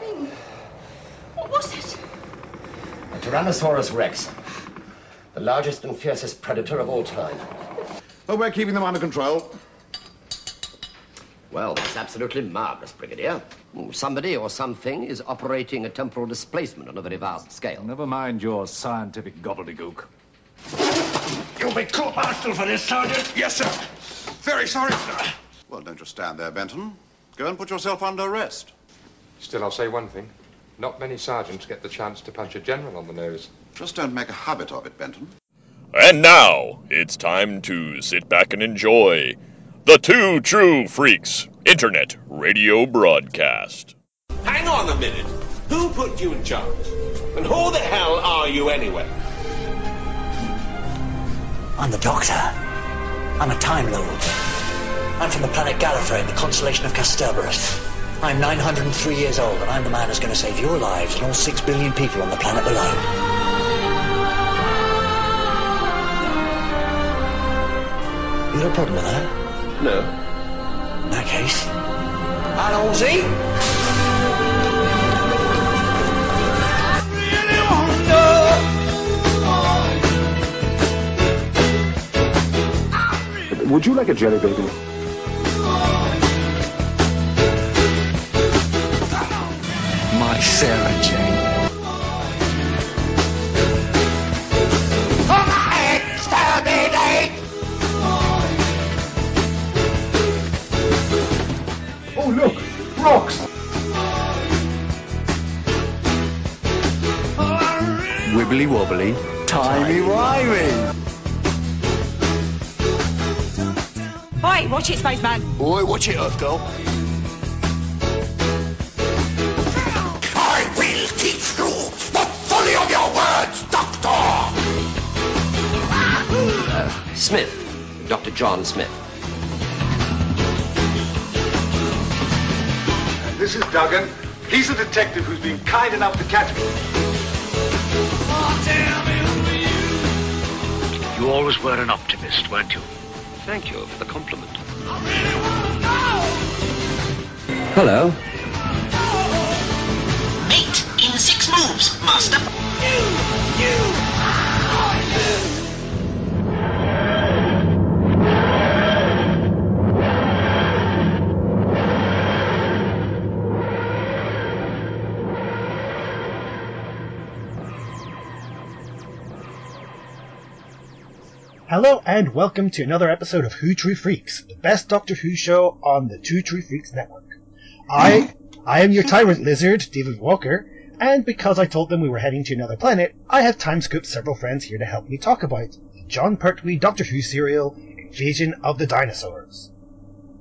thing? What was it? A Tyrannosaurus Rex. The largest and fiercest predator of all time. Oh, we're keeping them under control. Well, that's absolutely marvelous, Brigadier. Somebody or something is operating a temporal displacement on a very vast scale. Never mind your scientific gobbledygook. You'll be court martial for this, Sergeant. Yes, sir. Very sorry, sir. Well, don't just stand there, Benton. Go and put yourself under arrest. Still, I'll say one thing. Not many sergeants get the chance to punch a general on the nose. Just don't make a habit of it, Benton. And now, it's time to sit back and enjoy the Two True Freaks Internet Radio Broadcast. Hang on a minute. Who put you in charge? And who the hell are you anyway? I'm the Doctor. I'm a Time Lord. I'm from the planet Gallifrey in the constellation of Kasterborous. I'm 903 years old, and I'm the man who's going to save your lives and all six billion people on the planet below. You got a problem with that? No. In that case, Allons-y! Would you like a jelly baby? Sarah Jane. Oh, look! Rocks! Wibbly wobbly, timey wimey. Oi, watch it, spaceman. Boy, watch it, Earth Girl. Smith. Dr. John Smith. This is Duggan. He's a detective who's been kind enough to catch me. You always were an optimist, weren't you? Thank you for the compliment. Hello. Mate in six moves, master. Hello and welcome to another episode of Who True Freaks, the best Doctor Who show on the Two True Freaks network. I I am your tyrant lizard, David Walker, and because I told them we were heading to another planet, I have time scooped several friends here to help me talk about Jon Pertwee Doctor Who serial Invasion of the Dinosaurs.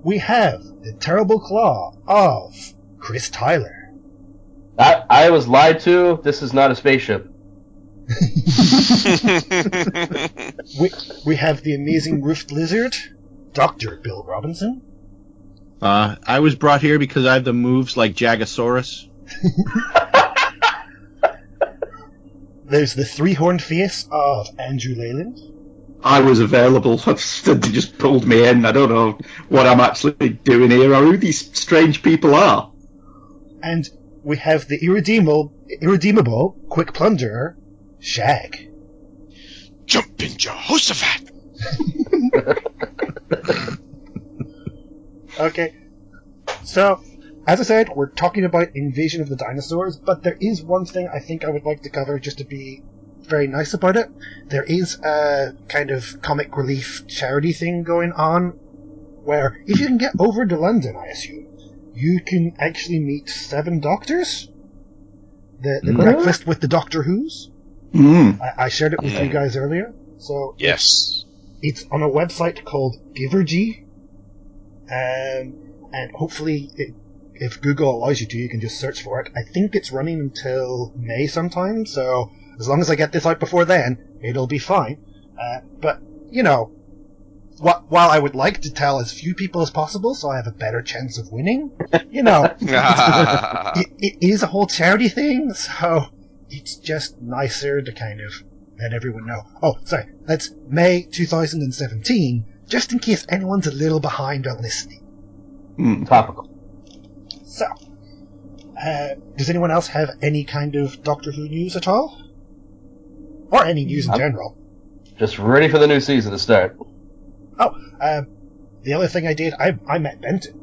We have the terrible claw of Chris Tyler. I, I was lied to. This is not a spaceship. We, we have the amazing roofed lizard, Dr. Bill Robinson. Uh, I was brought here because I have the moves like Jagosaurus. There's the three horned face of Andrew Leyland. I was available. they just pulled me in. I don't know what I'm actually doing here or who these strange people are. And we have the irredeemable, irredeemable quick plunderer, Shag. Jumping Jehoshaphat! Okay. So, as I said, we're talking about Invasion of the Dinosaurs, but there is one thing I think I would like to cover just to be very nice about it. There is a kind of comic relief charity thing going on where if you can get over to London, I assume, you can actually meet seven doctors. The, the Mhm. breakfast with the Doctor Who's. Mm. I, I shared it with you guys earlier. So Yes. it's on a website called Givergy, um, and hopefully, it, if Google allows you to, you can just search for it. I think it's running until May sometime, so as long as I get this out before then, it'll be fine. Uh, but you know, wh- while I would like to tell as few people as possible, so I have a better chance of winning, you know, it, it is a whole charity thing, so it's just nicer to kind of let everyone know. Oh, sorry, that's May 2017, just in case anyone's a little behind on listening. Mm. Topical. So, Uh, does anyone else have any kind of Doctor Who news at all? Or any news in I'm- general? Just ready for the new season to start. Oh, um, the other thing I did, I, I met Benton.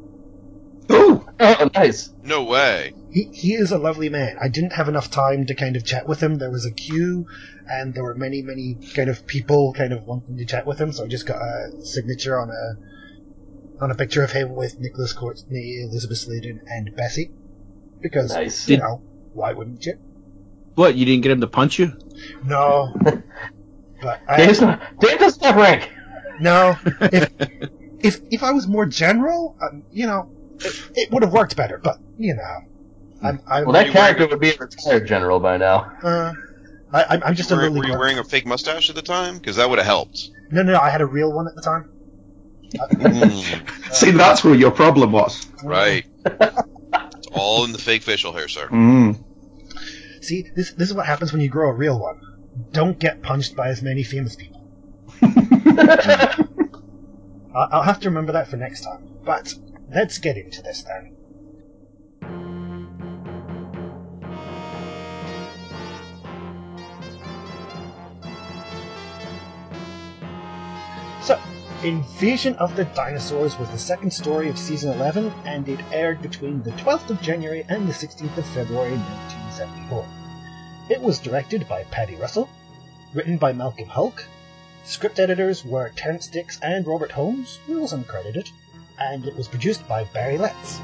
Oh, nice. No way. He, he is a lovely man. I didn't have enough time to kind of chat with him. There was a queue, and there were many, many kind of people kind of wanting to chat with him, so I just got a signature on a on a picture of him with Nicholas Courtney, Elizabeth Sladen, and Bessie. Because, Nice. you know, why wouldn't you? What? You didn't get him to punch you? No. but I, Dave's not, Dave doesn't have rank. No. If, if if I was more general, um, you know, it, it would have worked better. But you know, I'm I'm, Well, that character would be a retired general by now. uh, I, I'm- I'm just a Were, were you blunt. wearing a fake mustache at the time? Because that would have helped. No, no, no, I had a real one at the time. See, that's where your problem was. Right. it's all in the fake facial hair, sir. Mm. See, this this is what happens when you grow a real one. Don't get punched by as many famous people. I- I'll have to remember that for next time. But let's get into this then. So, Invasion of the Dinosaurs was the second story of season 11, and it aired between the 12th of January and the 16th of February 1974. It was directed by Paddy Russell, written by Malcolm Hulke. Script editors were Terrance Dicks and Robert Holmes, who was uncredited, and it was produced by Barry Letts.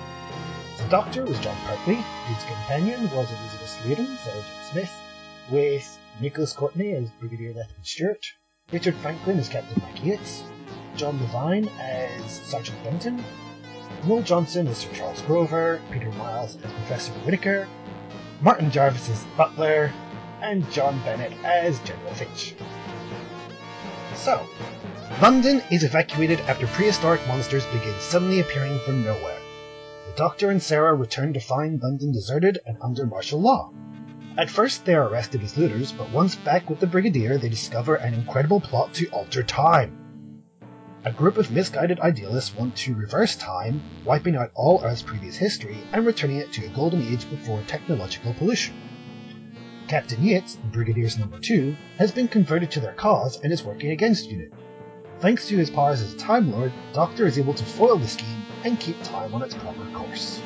The Doctor was Jon Pertwee, whose companion was Elizabeth Sladen, Jane Smith, with Nicholas Courtney as Brigadier Lethbridge Stewart, Richard Franklin as Captain Mike Yates, John Levene as Sergeant Benton, Noel Johnson as Sir Charles Grover, Peter Miles as Professor Whitaker, Martin Jarvis as Butler, and John Bennett as General Finch. So, London is evacuated after prehistoric monsters begin suddenly appearing from nowhere. The Doctor and Sarah return to find London deserted and under martial law. At first, they are arrested as looters, but once back with the Brigadier, they discover an incredible plot to alter time. A group of misguided idealists want to reverse time, wiping out all Earth's previous history and returning it to a golden age before technological pollution. Captain Yates, Brigadier's number two, has been converted to their cause and is working against UNIT. Thanks to his powers as a Time Lord, Doctor is able to foil the scheme and keep time on its proper course.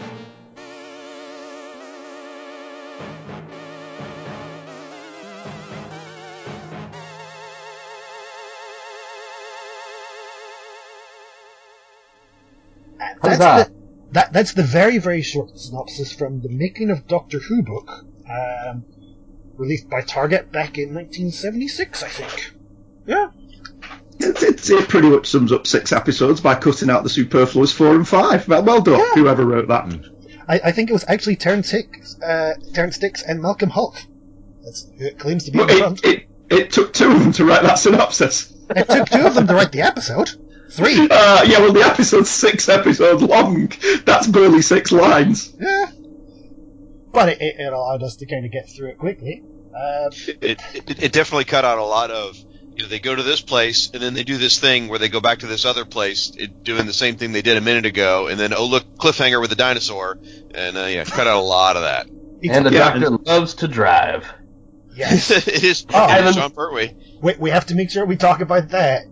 How's that's that? The, that that's the very very short synopsis from the Making of Doctor Who book, um, released by Target back in 1976, I think. Yeah. It, it, it pretty much sums up six episodes by cutting out the superfluous four and five. Well, well done, whoever wrote that. I, I think it was actually Terrence Hicks, uh, Terrance Dicks and Malcolm Hulke. That's who it claims to be But in it, it, it took two of them to write that synopsis. It took two of them to write the episode. Three. Uh, yeah, well, the episode's six episodes long. That's barely six lines. Yeah. But it, it, it allowed us to kind of get through it quickly. Um, It, it, it definitely cut out a lot of, you know, they go to this place and then they do this thing where they go back to this other place it, doing the same thing they did a minute ago and then, oh, look, cliffhanger with a dinosaur. And, uh, yeah, cut out a lot of that. And the Yeah. Doctor loves to drive. yes. it is, Oh, it is and- Jon Pertwee. we, we have to make sure we talk about that.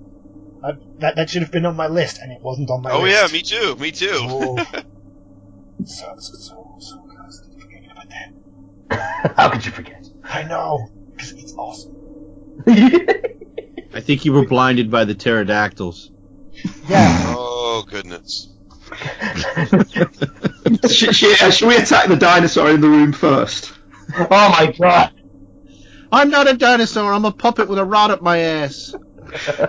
Uh, that that should have been on my list, and it wasn't on my Oh, list. yeah, me too, me too. Oh. so, so, so, so close to forgetting about that. How could you forget? I know, because it's awesome. I think you were blinded by the pterodactyls. Yeah. Oh, goodness. Sh- sh- uh, should we attack the dinosaur in the room first? Oh my god! I'm not a dinosaur. I'm a puppet with a rod up my ass.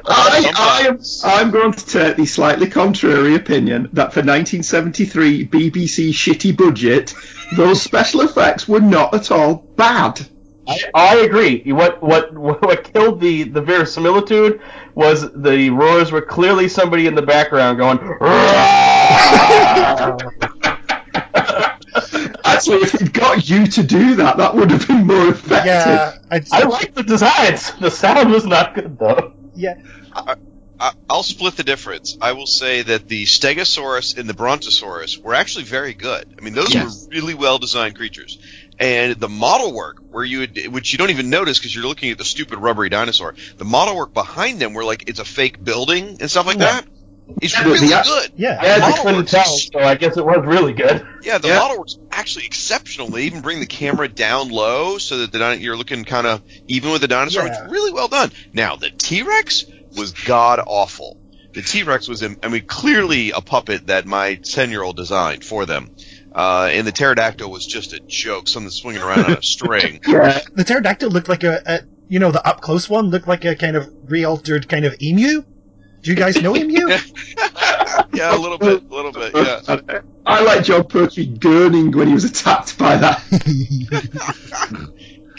I, I am, I'm going to take the slightly contrary opinion that for 1973 BBC shitty budget, those special effects were not at all bad. I, I agree. What what what killed the the verisimilitude was the roars were clearly somebody in the background going. Actually, if they'd got you to do that, that would have been more effective. Yeah, I'd, I like the designs. The sound was not good though. Yeah. I, I'll split the difference. I will say that the Stegosaurus and the Brontosaurus were actually very good. I mean, those Yes. were really well designed creatures. And the model work, where you would, which you don't even notice because you're looking at the stupid rubbery dinosaur, the model work behind them were like it's a fake building and stuff like that. It's Yeah, really the- good. Yeah. Yeah, The I model couldn't work's tell, so I guess it was really good. Yeah, the Yeah. model works actually exceptional. They even bring the camera down low so that the, di- you're looking kind of even with the dinosaur. Yeah. It's really well done. Now the T Rex was god awful. The T Rex was, I mean, clearly a puppet that my ten year old designed for them. Uh, and the pterodactyl was just a joke, something swinging around on a string. Yeah. The pterodactyl looked like a, a, you know, the up close one looked like a kind of re-altered kind of emu. Do you guys know emu? yeah, a little bit, a little bit, yeah. I like Jon Pertwee gurning when he was attacked by that.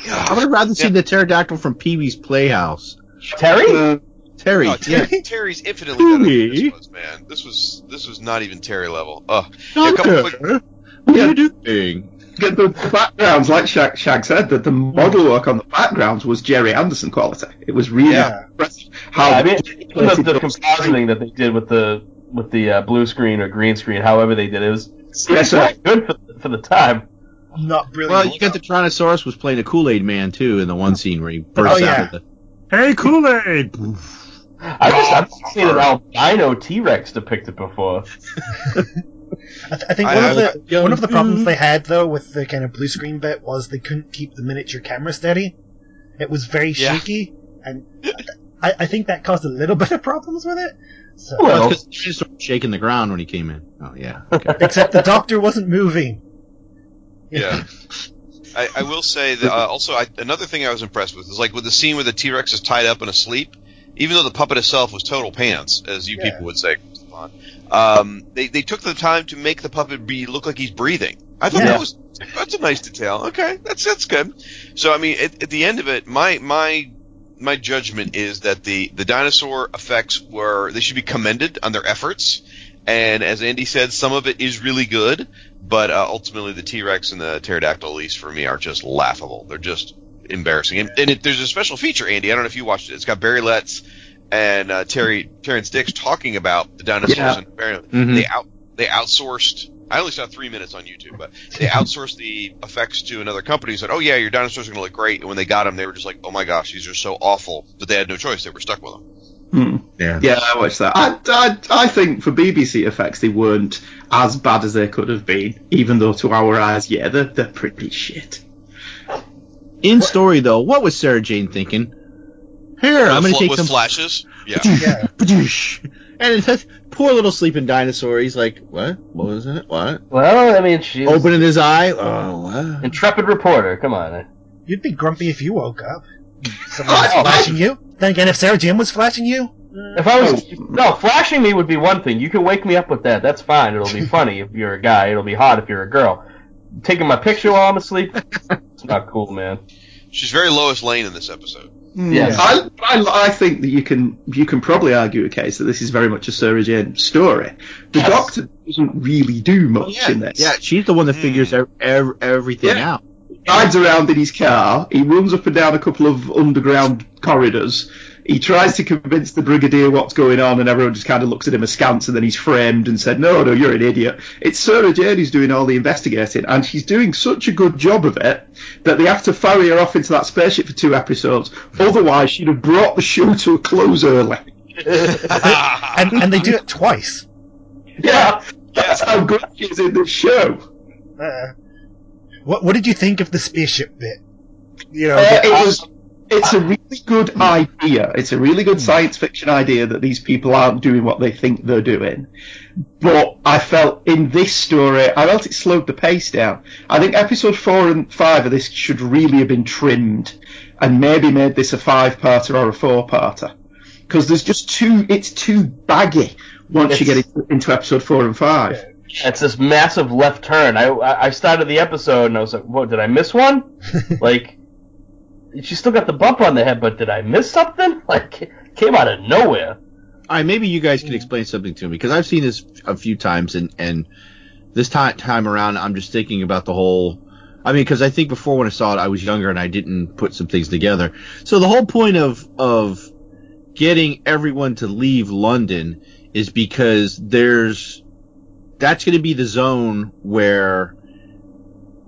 I would have rather seen the pterodactyl from Pee Wee's Playhouse. Terry? Uh, Terry, Oh, yeah. Terry's infinitely better than this was, man. This was this was not even Terry level. Ugh. Yeah, a couple quick, Doctor, what are you doing? The, the backgrounds, like Shag, Shag said, that the model work on the backgrounds was Gerry Anderson quality. It was really Yeah. impressive how Yeah, I mean, the, the compositing that they did with the with the uh, blue screen or green screen, however they did it, was Yes, sir. quite good for, for the time. Not brilliant. Well, you got the Tyrannosaurus was playing a Kool Aid Man too in the one scene where he bursts Oh, yeah. out with the Hey Kool Aid. I just I've seen an albino T Rex depicted before. I, th- I think I one of have- the one of the problems they had though with the kind of blue screen bit was they couldn't keep the miniature camera steady. It was very Yeah. shaky, and I, I think that caused a little bit of problems with it. So, Well, because he was shaking the ground when he came in. Oh yeah. Okay. except the doctor wasn't moving. Yeah. I, I will say that uh, also I, another thing I was impressed with is like with the scene where the T Rex is tied up and asleep, even though the puppet itself was total pants, as you Yeah. people would say. Um, they they took the time to make the puppet be look like he's breathing. I thought Yeah. that was that's a nice detail. Okay, that's that's good. So I mean, at, at the end of it, my my my judgment is that the the dinosaur effects were they should be commended on their efforts. And as Andy said, some of it is really good, but uh, ultimately the T Rex and the pterodactyl, at least for me, are just laughable. They're just embarrassing. And, and it, there's a special feature, Andy. I don't know if you watched it. It's got Barry Letts and uh, Terry Terrance Dicks talking about the dinosaurs. Yeah. And apparently Mhm. they out they outsourced. I only saw three minutes on YouTube, but they outsourced the effects to another company. Said, "Oh yeah, your dinosaurs are going to look great." And when they got them, they were just like, "Oh my gosh, these are so awful." But they had no choice; they were stuck with them. Hmm. Yeah. Yeah, I watched that. I, I, I think for BBC effects, they weren't as bad as they could have been, even though to our eyes, yeah, they're, they're pretty shit. In story though, what was Sarah Jane thinking? Here, I'm going to fl- take with some flashes. Yeah. Yeah. And it's that poor little sleeping dinosaur. He's like, what? What was it? What? Well, I mean, she's Opening his eye. Oh, what? intrepid reporter. Come on. You'd be grumpy if you woke up. Someone oh, was flashing you. Then again, if Sarah Jane was flashing you, If I was no flashing me would be one thing. You can wake me up with that. That's fine. It'll be funny if you're a guy. It'll be hot if you're a girl. Taking my picture while I'm asleep. It's not cool, man. She's very Lois Lane in this episode. Yes. I, I, I think that you can you can probably argue a case that this is very much a Sarah Jane story. The Yes. Doctor doesn't really do much in this. Yeah, she's the one that figures hmm. ev- ev- everything Yeah. out. rides around in his car. He runs up and down a couple of underground corridors. He tries to convince the brigadier what's going on, and everyone just kind of looks at him askance, and then he's framed and said, "No, no, you're an idiot." It's Sarah Jane who's doing all the investigating, and she's doing such a good job of it that they have to ferry her off into that spaceship for two episodes. Otherwise, she'd have brought the show to a close early. and, and they do it twice. Yeah, that's how good she is in this show. Uh, what what did you think of the spaceship bit? You know, Uh, it was. It's a really good idea. It's a really good hmm. science fiction idea that these people aren't doing what they think they're doing. But I felt in this story, I felt it slowed the pace down. I think episode four and five of this should really have been trimmed and maybe made this a five-parter or a four-parter. Because there's just too, it's too baggy once you get into, into episode four and five. It's this massive left turn. I I I started the episode and I was like, "What? Did I miss one? like, she still got the bump on the head, but did I miss something? Like, it came out of nowhere." All right, maybe you guys can explain something to me because I've seen this a few times, and and this time time around, I'm just thinking about the whole. I mean, because I think before when I saw it, I was younger and I didn't put some things together. So the whole point of of getting everyone to leave London is because there's that's going to be the zone where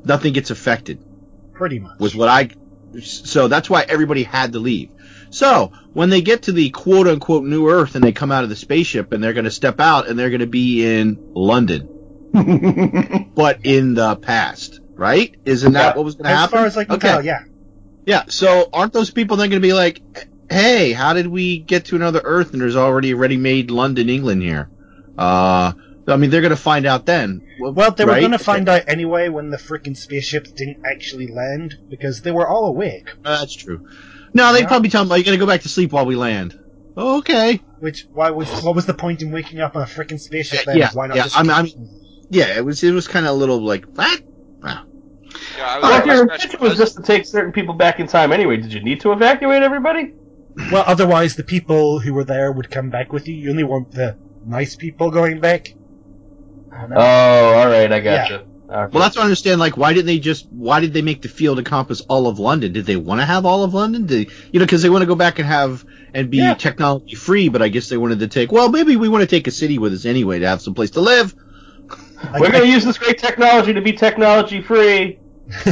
nothing gets affected. Pretty much. Was what I so that's why everybody had to leave. So when they get to the quote unquote new Earth and they come out of the spaceship and they're going to step out and they're going to be in London, but in the past, right? Isn't that what was going to happen? As far as I can tell, yeah. Yeah. So aren't those people then going to be like, hey, how did we get to another Earth and there's already a ready-made London, England here? Uh, I mean, they're going to find out then. Well, they were going to find out anyway when the freaking spaceships didn't actually land because they were all awake. Uh, that's true. No, they'd probably tell them, "Are you're going to go back to sleep while we land. Okay. Which why was what was the point in waking up on a freaking spaceship? Then? yeah, why not yeah. just? I mean, I mean, yeah, it was it was kind of a little like what? Wow. Well, if your intention was just to take certain people back in time anyway, did you need to evacuate everybody? Well, otherwise the people who were there would come back with you. You only want the nice people going back. Oh, all right, I gotcha. Yeah. All right. Well, that's what I understand. Like, why did they just? Why did they make the field encompass all of London? Did they want to have all of London? Did, you know, because they want to go back and have and be Yeah. technology free. But I guess they wanted to take. Well, maybe we want to take a city with us anyway to have some place to live. We're going to use this great technology to be technology free.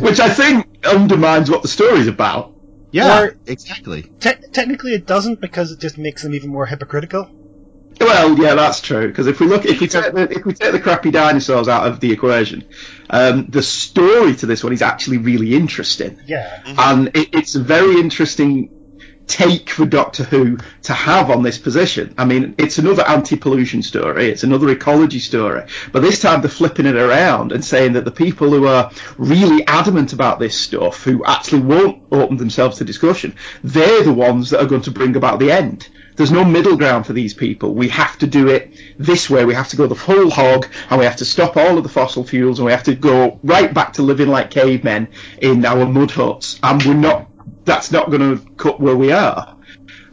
Which I think undermines what the story's about. Yeah, Or- exactly. Te- technically, it doesn't because it just makes them even more hypocritical. Well, yeah, that's true. Because if we look, if we take the, if we take the crappy dinosaurs out of the equation, um, the story to this one is actually really interesting, Yeah. and it, it's a very interesting take for Doctor Who to have on this position. I mean, it's another anti-pollution story, it's another ecology story, but this time they're flipping it around and saying that the people who are really adamant about this stuff, who actually won't open themselves to discussion, they're the ones that are going to bring about the end. There's no middle ground for these people. We have to do it this way. We have to go the full hog, and we have to stop all of the fossil fuels, and we have to go right back to living like cavemen in our mud huts. And we're not. That's not going to cut where we are.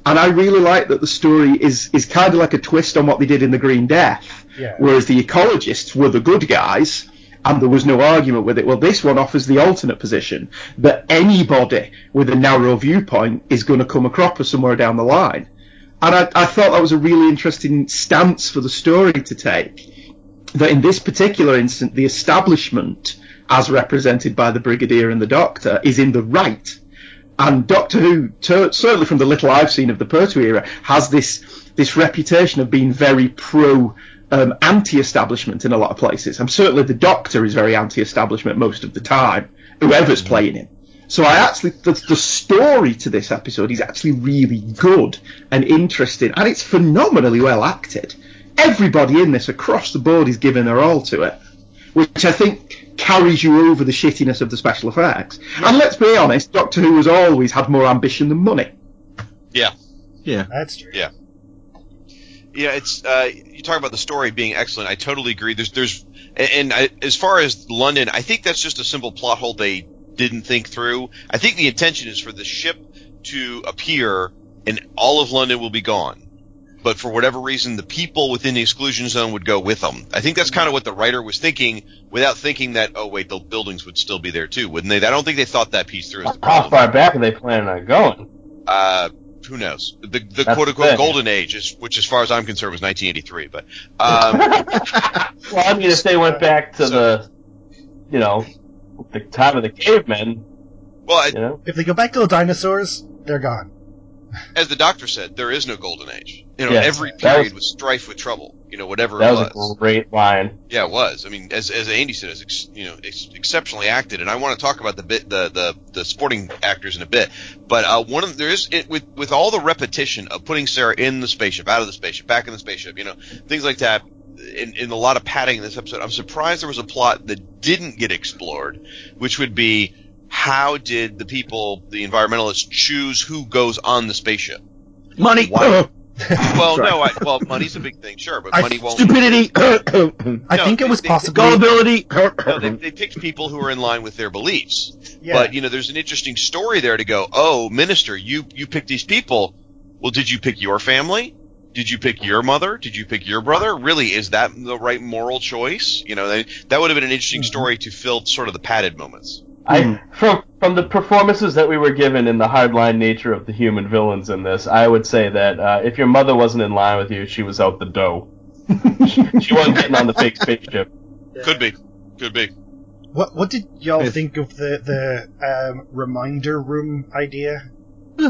And I really like that the story is is kind of like a twist on what they did in the Green Death, Yeah. whereas the ecologists were the good guys. And there was no argument with it. Well, this one offers the alternate position that anybody with a narrow viewpoint is going to come a cropper somewhere down the line. And I, I thought that was a really interesting stance for the story to take. That in this particular instance, the establishment, as represented by the Brigadier and the Doctor, is in the right. And Doctor Who, ter- certainly from the little I've seen of the Pertwee era, has this this reputation of being very pro um, anti-establishment in a lot of places. And certainly the Doctor is very anti-establishment most of the time, whoever's playing him. So I actually, the, the story to this episode is actually really good and interesting, and it's phenomenally well acted. Everybody in this across the board is giving their all to it, which I think carries you over the shittiness of the special effects. And let's be honest, Doctor Who has always had more ambition than money. Yeah. Yeah. That's true. Yeah. Yeah, it's uh, you talk about the story being excellent. I totally agree. There's there's and, and I, as far as London, I think that's just a simple plot hole they didn't think through. I think the intention is for the ship to appear and all of London will be gone. But for whatever reason, the people within the exclusion zone would go with them. I think that's kind of what the writer was thinking, without thinking that, oh wait, the buildings would still be there too, wouldn't they? I don't think they thought that piece through. How far back are they planning on going? Uh, who knows? The, the That's quote unquote golden age is, which as far as I'm concerned was 1983, but, um, Well, I mean, if they went back to the, you know, the time of the cavemen, well, I, you know, If they go back to the dinosaurs, they're gone. as the doctor said, there is no golden age. You know, Yes, every period was- was, strife with trouble. You know, whatever that it was was. a great line. Yeah, it was. I mean, as as Andy said, it's ex, you know it's exceptionally acted, and I want to talk about the bit the the, the sporting actors in a bit. But uh, one of there is it, with with all the repetition of putting Sarah in the spaceship, out of the spaceship, back in the spaceship, you know, things like that. In, in a lot of padding in this episode, I'm surprised there was a plot that didn't get explored, which would be how did the people, the environmentalists, choose who goes on the spaceship? Money. Why? Well, no, I, well, money's a big thing, sure, but I- money won't. Stupidity. I No, think it was they- possibly. Gullibility. No, they, they picked people who are in line with their beliefs. Yeah. But you know, there's an interesting story there to go. Oh, minister, you you picked these people. Well, did you pick your family? Did you pick your mother? Did you pick your brother? Really, is that the right moral choice? You know, that, that would have been an interesting mm-hmm. story to fill sort of the padded moments. I from from the performances that we were given in the hardline nature of the human villains in this, I would say that uh, if your mother wasn't in line with you, she was out the dough. she wasn't getting on the fake spaceship. Could be. Could be. What what did y'all think of the the um, reminder room idea,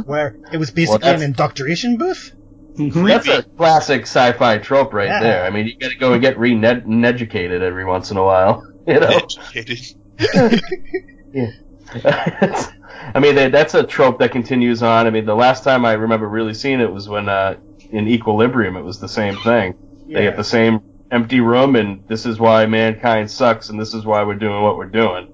where it was basically that's- an indoctrination booth? That's a classic sci-fi trope right Yeah. there. I mean, you got to go and get re-educated every once in a while. You know. Educated. Yeah. I mean, that- that's a trope that continues on. I mean, the last time I remember really seeing it was when uh, in Equilibrium, it was the same thing. They get the same empty room, and this is why mankind sucks, and this is why we're doing what we're doing.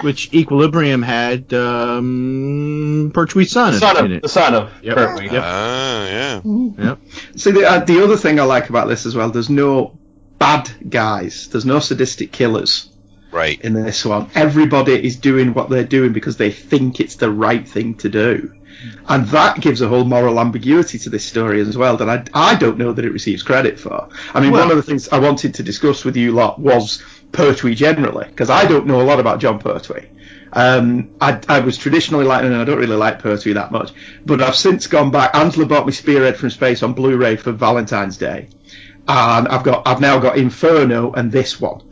Which Equilibrium had um, Pertwee's son, The son in of it. the son of Yep. Pertwee. Yep. Ah, yeah. Yep. See, the, uh, the other thing I like about this as well, there's no bad guys. There's no sadistic killers Right. in this one. Everybody is doing what they're doing because they think it's the right thing to do. And that gives a whole moral ambiguity to this story as well that I, I don't know that it receives credit for. I mean, Well- one of the things I wanted to discuss with you lot was Pertwee generally, because I don't know a lot about Jon Pertwee. Um, I, I was traditionally like, and I don't really like Pertwee that much, but I've since gone back. Angela bought me Spearhead from Space on Blu-ray for Valentine's Day, and I've got, I've now got Inferno and this one,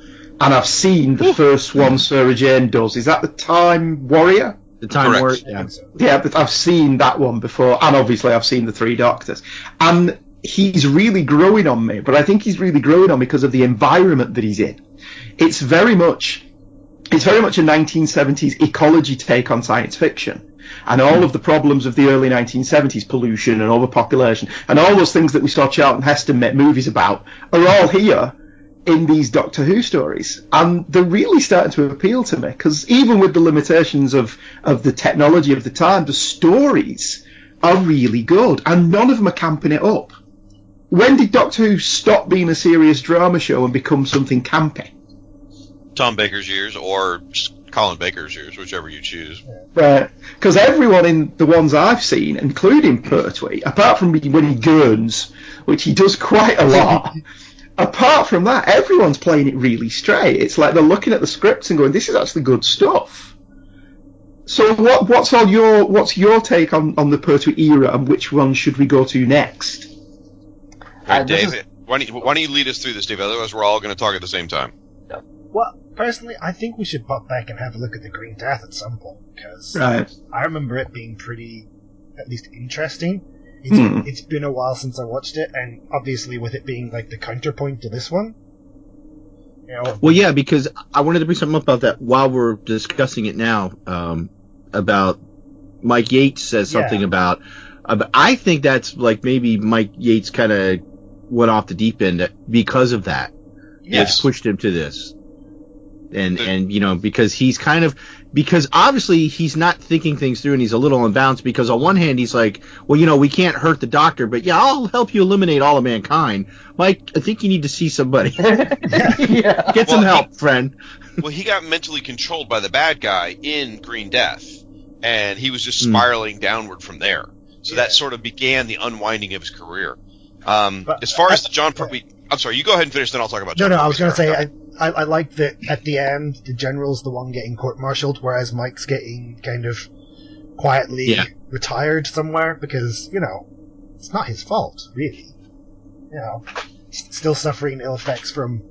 and I've seen the first one Sarah Jane does. Is that the Time Warrior? The time Correct. where yeah. Yeah, but I've seen that one before, and obviously I've seen the Three Doctors, and he's really growing on me. But I think he's really growing on me because of the environment that he's in. It's very much, it's very much a 1970s ecology take on science fiction. And all of the problems of the early 1970s, pollution and overpopulation, and all those things that we saw Charlton Heston make movies about, are all here in these Doctor Who stories, and they're really starting to appeal to me because even with the limitations of of the technology of the time, the stories are really good, and none of them are camping it up. When did Doctor Who stop being a serious drama show and become something campy? Tom Baker's years or Colin Baker's years, whichever you choose. Right. Because uh, everyone in the ones I've seen, including Pertwee, apart from when he gurns, which he does quite a lot, apart from that, everyone's playing it really straight. It's like they're looking at the scripts and going, "This is actually good stuff." So, what what's on your what's your take on, on the Pertwee era, and which one should we go to next? All right, Uh, this Dave, why, don't you, why don't you lead us through this, Dave? Otherwise, we're all going to talk at the same time. Well, personally, I think we should pop back and have a look at the Green Death at some point because Right. I remember it being pretty, at least interesting. It's, Hmm. it's been a while since I watched it, and obviously with it being like the counterpoint to this one, you know, Well, yeah, because I wanted to bring something up about that while we're discussing it now. Um, about Mike Yates says Yeah. something about. Uh, I think that's like maybe Mike Yates kind of went off the deep end because of that. Yes. It's pushed him to this. And, and, you know, because he's kind of, because obviously he's not thinking things through and he's a little unbalanced because on one hand he's like, well, you know, we can't hurt the doctor, but yeah, I'll help you eliminate all of mankind. Mike, I think you need to see somebody. yeah. Get some Well, help, friend. well, he got mentally controlled by the bad guy in Green Death, and he was just Hmm. spiraling downward from there. So that sort of began the unwinding of his career. Um, as far as the Jon Pertwee, I'm sorry, you go ahead and finish, then I'll talk about. No, John no, I was going to say, I, I, I like that at the end, the general's the one getting court-martialed, whereas Mike's getting kind of quietly Yeah. retired somewhere because, you know, it's not his fault, really. You know, still suffering ill effects from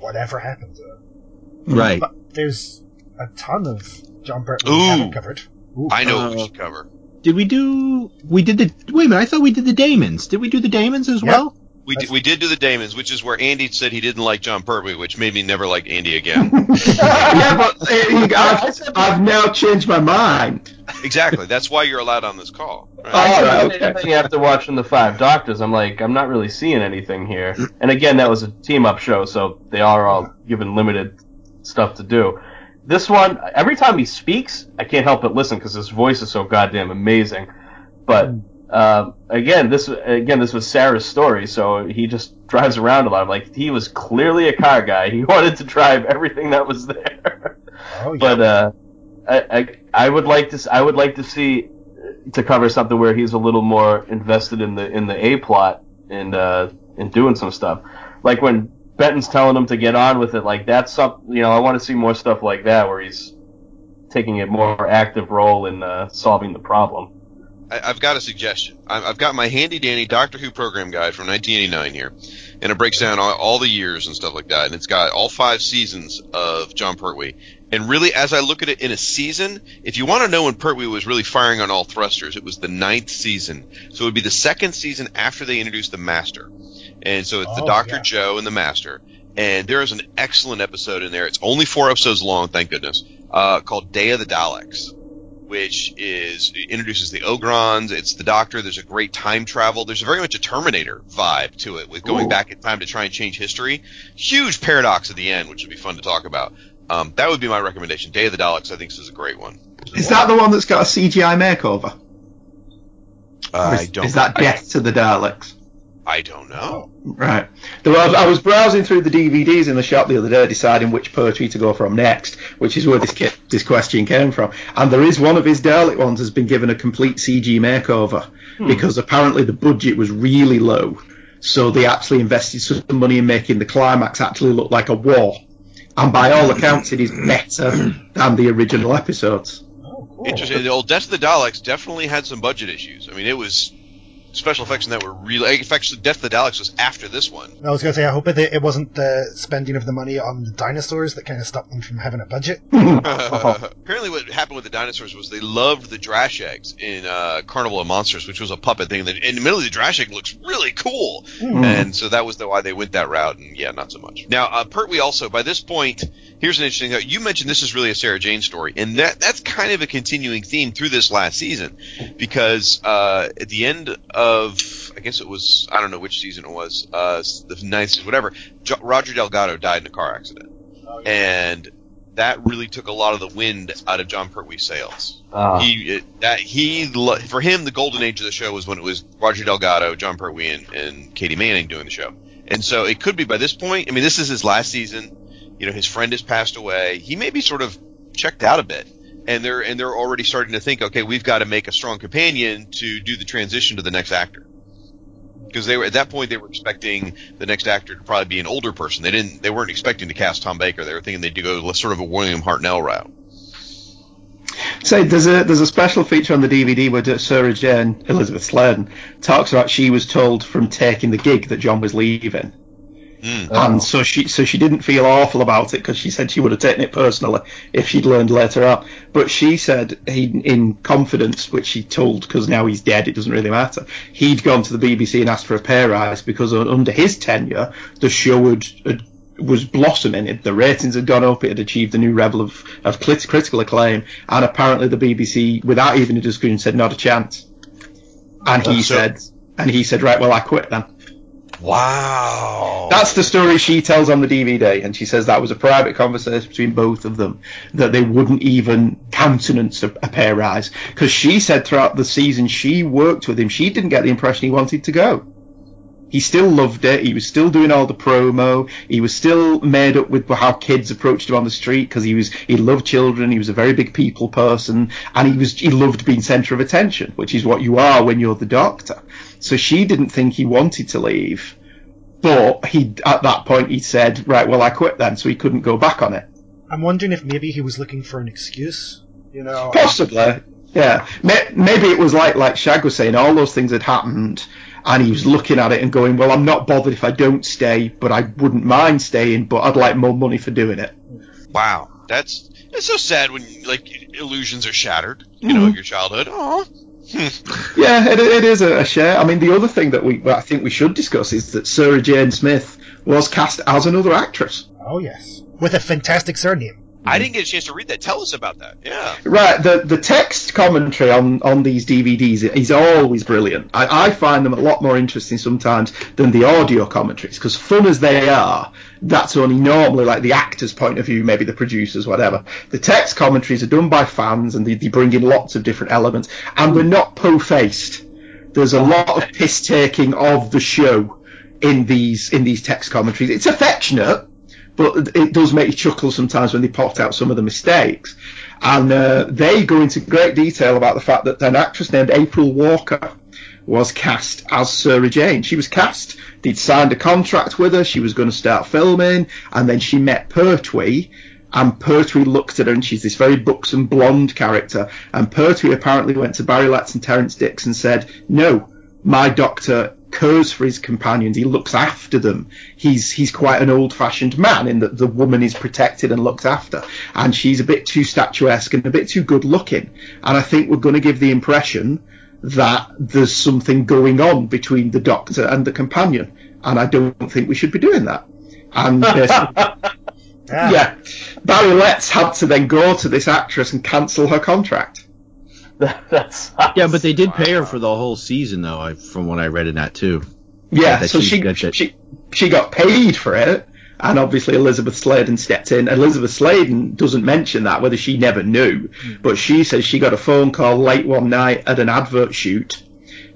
whatever happened to him. Right. But there's a ton of Jon Pertwee Ooh. we haven't covered. Ooh. I know what we Uh, should cover. Did we do? We did the. Wait a minute. I thought we did the Daemons. Did we do the Daemons as Yeah. well? We did, we did do the Daemons, which is where Andy said he didn't like Jon Pertwee, which made me never like Andy again. yeah, but uh, I've, I've now changed my mind. exactly. That's why you're allowed on this call. Right? Oh, I said right, the same okay. after watching the Five Doctors. I'm like, I'm not really seeing anything here. And again, that was a team up show, so they are all given limited stuff to do. This one, every time he speaks, I can't help but listen because his voice is so goddamn amazing. But uh, again, this again this was Sarah's story, so he just drives around a lot. Like he was clearly a car guy. He wanted to drive everything that was there. Oh, yeah. But uh, I, I I would like to I would like to see to cover something where he's a little more invested in the in the A plot and uh and doing some stuff. Like when Benton's telling him to get on with it, like that's some you know I want to see more stuff like that where he's taking a more active role in uh, solving the problem. I, I've got a suggestion. I, I've got my handy dandy Doctor Who program guide from 1989 here, and it breaks down all, all the years and stuff like that, and it's got all five seasons of Jon Pertwee. And really, as I look at it in a season, if you want to know when Pertwee was really firing on all thrusters, it was the ninth season. So it would be the second season after they introduced the Master. And so it's the Oh, Doctor yeah. Jo and the Master. And there is an excellent episode in there. It's only four episodes long, thank goodness, uh, called Day of the Daleks which is introduces the Ogrons. It's the Doctor. There's a great time travel. There's very much a Terminator vibe to it, with going Ooh. back in time to try and change history. Huge paradox at the end, which would be fun to talk about. Um, that would be my recommendation. Day of the Daleks, I think, this is a great one. Is that the one that's got a CGI makeover? Or I don't. is that Death to the Daleks? I don't know. Right. There I was browsing through the DVDs in the shop the other day, deciding which Pertwee to go from next, which is where this ki- this question came from. And there is one of his Dalek ones has been given a complete CG makeover hmm. because apparently the budget was really low, so they actually invested some money in making the climax actually look like a war. And by all accounts, it is better than the original episodes. Oh, Interesting. The old Death of the Daleks definitely had some budget issues. I mean, it was special effects in that were really. In fact, Death of the Daleks was after this one. I was going to say, I hope it, it wasn't the spending of the money on the dinosaurs that kind of stopped them from having a budget. Apparently, what happened with the dinosaurs was they loved the Drashigs in uh, Carnival of Monsters, which was a puppet thing. That in the middle of the Drashig looks really cool, Mm. and so that was the, why they went that route. And yeah, not so much. Now, uh, Pertwee also by this point, here's an interesting thing. You mentioned this is really a Sarah Jane story, and that that's kind of a continuing theme through this last season, because uh, at the end of I guess it was I don't know which season it was, uh, the ninth season, whatever. Jo- Roger Delgado died in a car accident, and that really took a lot of the wind out of Jon Pertwee's sails. Ah. He it, that he for him the golden age of the show was when it was Roger Delgado, Jon Pertwee, and, and Katy Manning doing the show. And so it could be by this point. I mean, this is his last season. You know, his friend has passed away. He may be sort of checked out a bit, and they're and they're already starting to think, okay, we've got to make a strong companion to do the transition to the next actor. Because they were at that point, they were expecting the next actor to probably be an older person. They didn't. They weren't expecting to cast Tom Baker. They were thinking they'd go sort of a William Hartnell route. So there's a there's a special feature on the DVD where Sarah Jane Elizabeth Sladen talks about she was told from taking the gig that John was leaving, Mm. and so she so she didn't feel awful about it because she said she would have taken it personally if she'd learned later on. But she said he in confidence, which she told because now he's dead, it doesn't really matter. He'd gone to the BBC and asked for a pay rise because under his tenure the show had, had was blossoming. It, the ratings had gone up. It had achieved a new level of, of crit- critical acclaim. And apparently the BBC, without even a discussion, said not a chance. And he So- said, and he said, right, well, I quit then. Wow. That's the story she tells on the DVD, and she says that was a private conversation between both of them that they wouldn't even countenance a, a rise because she said throughout the season she worked with him, she didn't get the impression he wanted to go. He still loved it. He was still doing all the promo. He was still made up with how kids approached him on the street because he was he loved children. He was a very big people person, and he was he loved being centre of attention, which is what you are when you're the doctor. So she didn't think he wanted to leave, but he at that point he said, right, well I quit then, so he couldn't go back on it. I'm wondering if maybe he was looking for an excuse. You know, um, Possibly, yeah. Maybe it was like like Shag was saying, all those things had happened, and he was looking at it and going, "Well, I'm not bothered if I don't stay, but I wouldn't mind staying, but I'd like more money for doing it." Wow, that's it's so sad when like illusions are shattered. You know, mm-hmm. of your childhood. Aw. Yeah, it, it is a, share. I mean, the other thing that we well, I think we should discuss is that Sarah Jane Smith was cast as another actress. Oh yes, with a fantastic surname. I didn't get a chance to read that. Tell us about that. Yeah. Right, the the text commentary on, on these DVDs is always brilliant. I, I find them a lot more interesting sometimes than the audio commentaries because fun as they are, that's only normally like the actor's point of view, maybe the producers, whatever. The text commentaries are done by fans and they, they bring in lots of different elements and they're not po-faced. There's a lot of piss taking of the show in these in these text commentaries. It's affectionate, but it does make you chuckle sometimes when they point out some of the mistakes. And uh, they go into great detail about the fact that an actress named April Walker was cast as Sarah Jane. She was cast, they'd signed a contract with her, she was going to start filming, and then she met Pertwee, And Pertwee looked at her, and she's this very buxom blonde character. And Pertwee apparently went to Barry Letts and Terrance Dicks and said, "No, my doctor cares for his companions. He looks after them. He's he's quite an old-fashioned man in that the woman is protected and looked after, and she's a bit too statuesque and a bit too good-looking. And I think we're going to give the impression that there's something going on between the doctor and the companion, and I don't think we should be doing that. And uh, yeah, Barry Letts had to then go to this actress and cancel her contract. That's Yeah, but they did pay her for the whole season, though. I, from what I read in that too. Yeah, That so she- she, that- that- she she got paid for it, and obviously Elizabeth Sladen stepped in. Elizabeth Sladen doesn't mention that whether she never knew, mm. but she says she got a phone call late one night at an advert shoot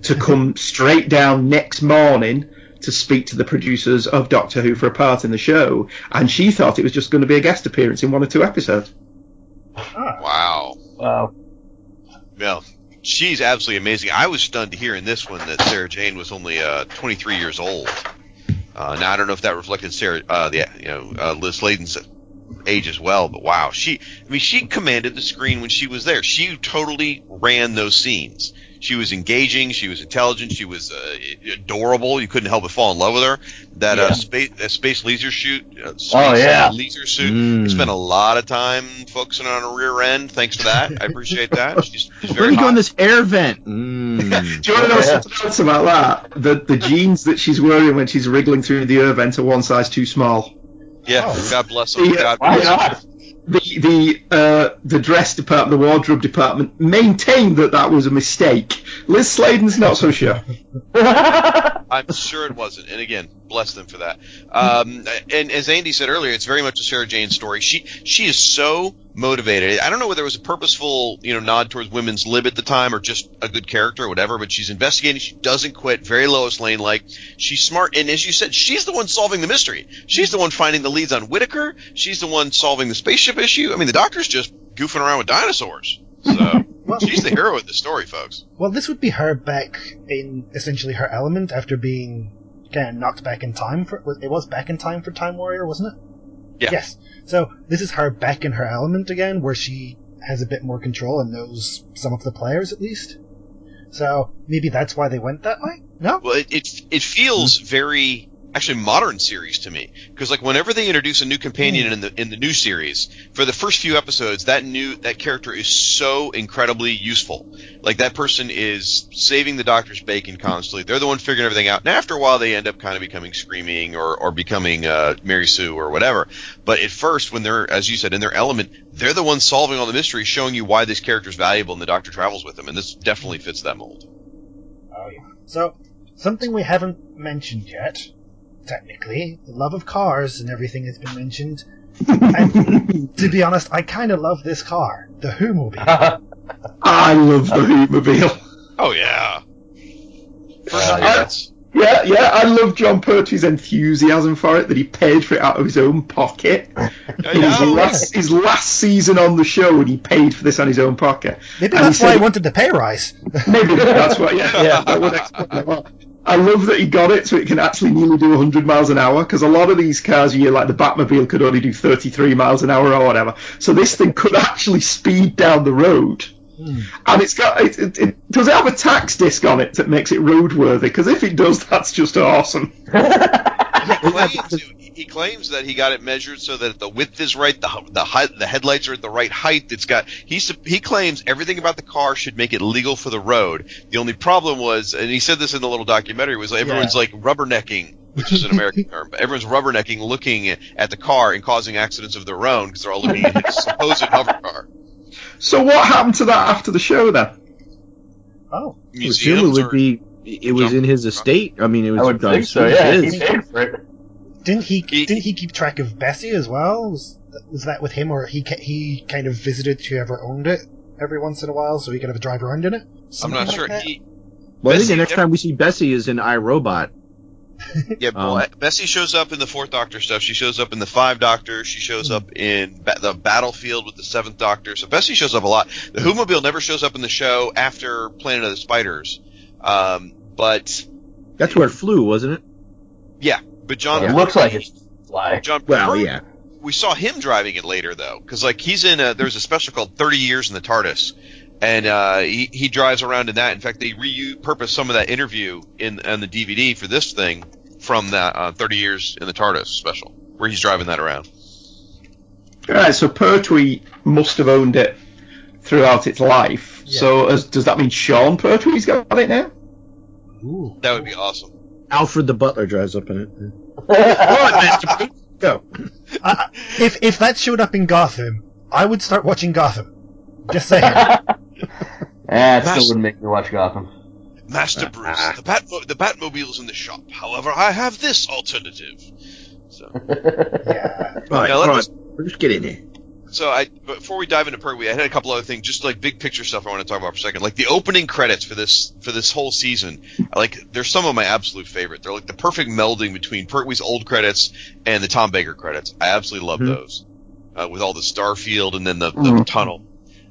to come straight down next morning to speak to the producers of Doctor Who for a part in the show, and she thought it was just going to be a guest appearance in one or two episodes. Wow. Wow. Well, she's absolutely amazing. I was stunned to hear in this one that Sarah Jane was only uh, 23 years old. Uh, now I don't know if that reflected Sarah, uh, the you know uh, Liz Sladen's age as well, but wow, she I mean she commanded the screen when she was there. She totally ran those scenes. She was engaging. She was intelligent. She was uh, adorable. You couldn't help but fall in love with her. That Yeah. uh, space uh, space laser shoot. Uh, space Oh, yeah. laser suit. Mm. I spent a lot of time focusing on her rear end. Thanks for that. I appreciate that. She's, she's Let very me go in this air vent. Mm. Do you want to know something else about that? The the jeans that she's wearing when she's wriggling through the air vent are one size too small. Yeah, God bless them. The, God Why bless them. the the uh, the dress department, the wardrobe department, maintained that that was a mistake. Liz Sladen's not so sure. I'm sure it wasn't. And again, bless them for that. Um, and as Andy said earlier, it's very much a Sarah Jane story. She she is so motivated. I don't know whether it was a purposeful, you know, nod towards women's lib at the time or just a good character or whatever, but she's investigating. She doesn't quit. Very Lois Lane like. She's smart. And as you said, she's the one solving the mystery. She's the one finding the leads on Whitaker. She's the one solving the spaceship issue. I mean, the doctor's just goofing around with dinosaurs. So she's the hero of the story, folks. Well, this would be her back in essentially her element after being kind of knocked back in time for. It was back in time for Time Warrior, wasn't it? Yeah. Yes. So this is her back in her element again, where she has a bit more control and knows some of the players at least. So maybe that's why they went that way. No. Well, it it, it feels hmm. very actually modern series to me. Because like whenever they introduce a new companion in the in the new series for the first few episodes that new that character is so incredibly useful. Like that person is saving the doctor's bacon constantly. They're the one figuring everything out. And after a while they end up kind of becoming screaming or or becoming uh, Mary Sue or whatever. But at first when they're as you said in their element they're the ones solving all the mysteries showing you why this character is valuable and the doctor travels with them. And this definitely fits that mold. Oh yeah. So something we haven't mentioned yet, technically, the love of cars and everything has been mentioned. and to be honest, I kind of love this car, the Whomobile. I love the Whomobile. oh yeah First, Uh, yeah, Yeah, yeah, I love Jon Pertwee's enthusiasm for it, that he paid for it out of his own pocket. In his last, his last season on the show, and he paid for this on his own pocket. Maybe And that's he why said- I wanted the pay rise. Maybe that's what, yeah, yeah, that would explain a lot. I love that he got it so it can actually nearly do 100 miles an hour, because a lot of these cars, you like the Batmobile, could only do 33 miles an hour or whatever. So this thing could actually speed down the road. Hmm. And it's got, it, it, it, does it have a tax disc on it that makes it roadworthy? Because if it does, that's just awesome. he claims, he claims that he got it measured so that the width is right, the the height, the headlights are at the right height. It's got he he claims everything about the car should make it legal for the road. The only problem was, and he said this in the little documentary, was like, everyone's like rubbernecking. Which is an American term, but everyone's rubbernecking, looking at the car and causing accidents of their own because they're all looking at his supposed hover car. So what happened to that after the show then? Oh, I would it would be. It was in his estate. I mean, it was. I would think so. Yeah, it he paid for it. Didn't he, He- Didn't he keep track of Bessie as well? Was, was that with him, or he he kind of visited whoever owned it every once in a while, so he could have a drive around in it? I'm not like sure. that? He, Well, I think the next time we see Bessie is in iRobot. Yeah, well, Um, Bessie shows up in the Fourth Doctor stuff. She shows up in the Five Doctor. She shows up in ba- the Battlefield with the Seventh Doctor. So Bessie shows up a lot. The Whomobile never shows up in the show after Planet of the Spiders. Um, but That's where it flew, wasn't it? yeah, but John. It looks like it's fly. John. Well, Pertwee- yeah. we saw him driving it later though, because like he's in a there's a special called Thirty Years in the TARDIS, and uh, he he drives around in that. In fact, they repurposed some of that interview in on the DVD for this thing from that uh, Thirty Years in the TARDIS special, where he's driving that around. Right, so Pertwee must have owned it throughout its life. So as, does that mean Sean Pertwee's got it now? Ooh. That would be awesome. Alfred the Butler drives up in it. Go. Uh, if if that showed up in Gotham, I would start watching Gotham. Just saying. Eh, it Master- still wouldn't make me watch Gotham. Master Bruce, the bat the Batmobile's in the shop. However, I have this alternative. So, Right, Now, let right. us- Bruce, get in there. So I before we dive into Pertwee, I had a couple other things, just like big picture stuff I want to talk about for a second. Like the opening credits for this for this whole season, like they're some of my absolute favorite. They're like the perfect melding between Pertwee's old credits and the Tom Baker credits. I absolutely love Mhm. those, uh, with all the Starfield and then the, the Mhm. tunnel.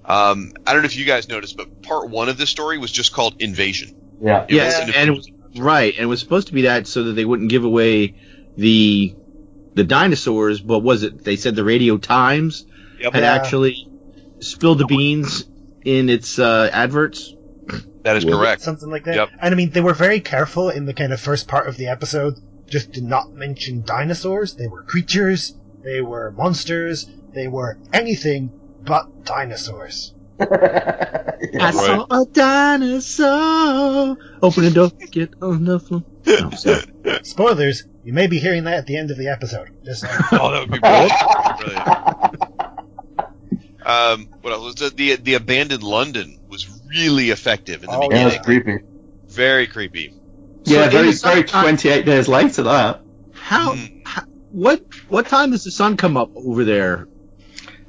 Um, I don't know if you guys noticed, but part one of this story was just called Invasion. Yeah. It Yeah, wasn't and it was right, and it was supposed to be that so that they wouldn't give away the the dinosaurs. But was it? They said the Radio Times Yep. had Yeah. actually spilled the beans in its uh, adverts. That is correct. Something like that. Yep. And I mean, they were very careful in the kind of first part of the episode just to not mention dinosaurs. They were creatures, they were monsters, they were anything but dinosaurs. I saw a dinosaur. Open the door, get on the floor. No. Spoilers, you may be hearing that at the end of the episode. Just. Oh, that would be brilliant. brilliant. Um, what else? The, the the abandoned London was really effective in the Oh, Yeah, that's creepy. Very creepy. Yeah, in very the very summertime- 28 days later that. How, Mm. how? What? What time does the sun come up over there?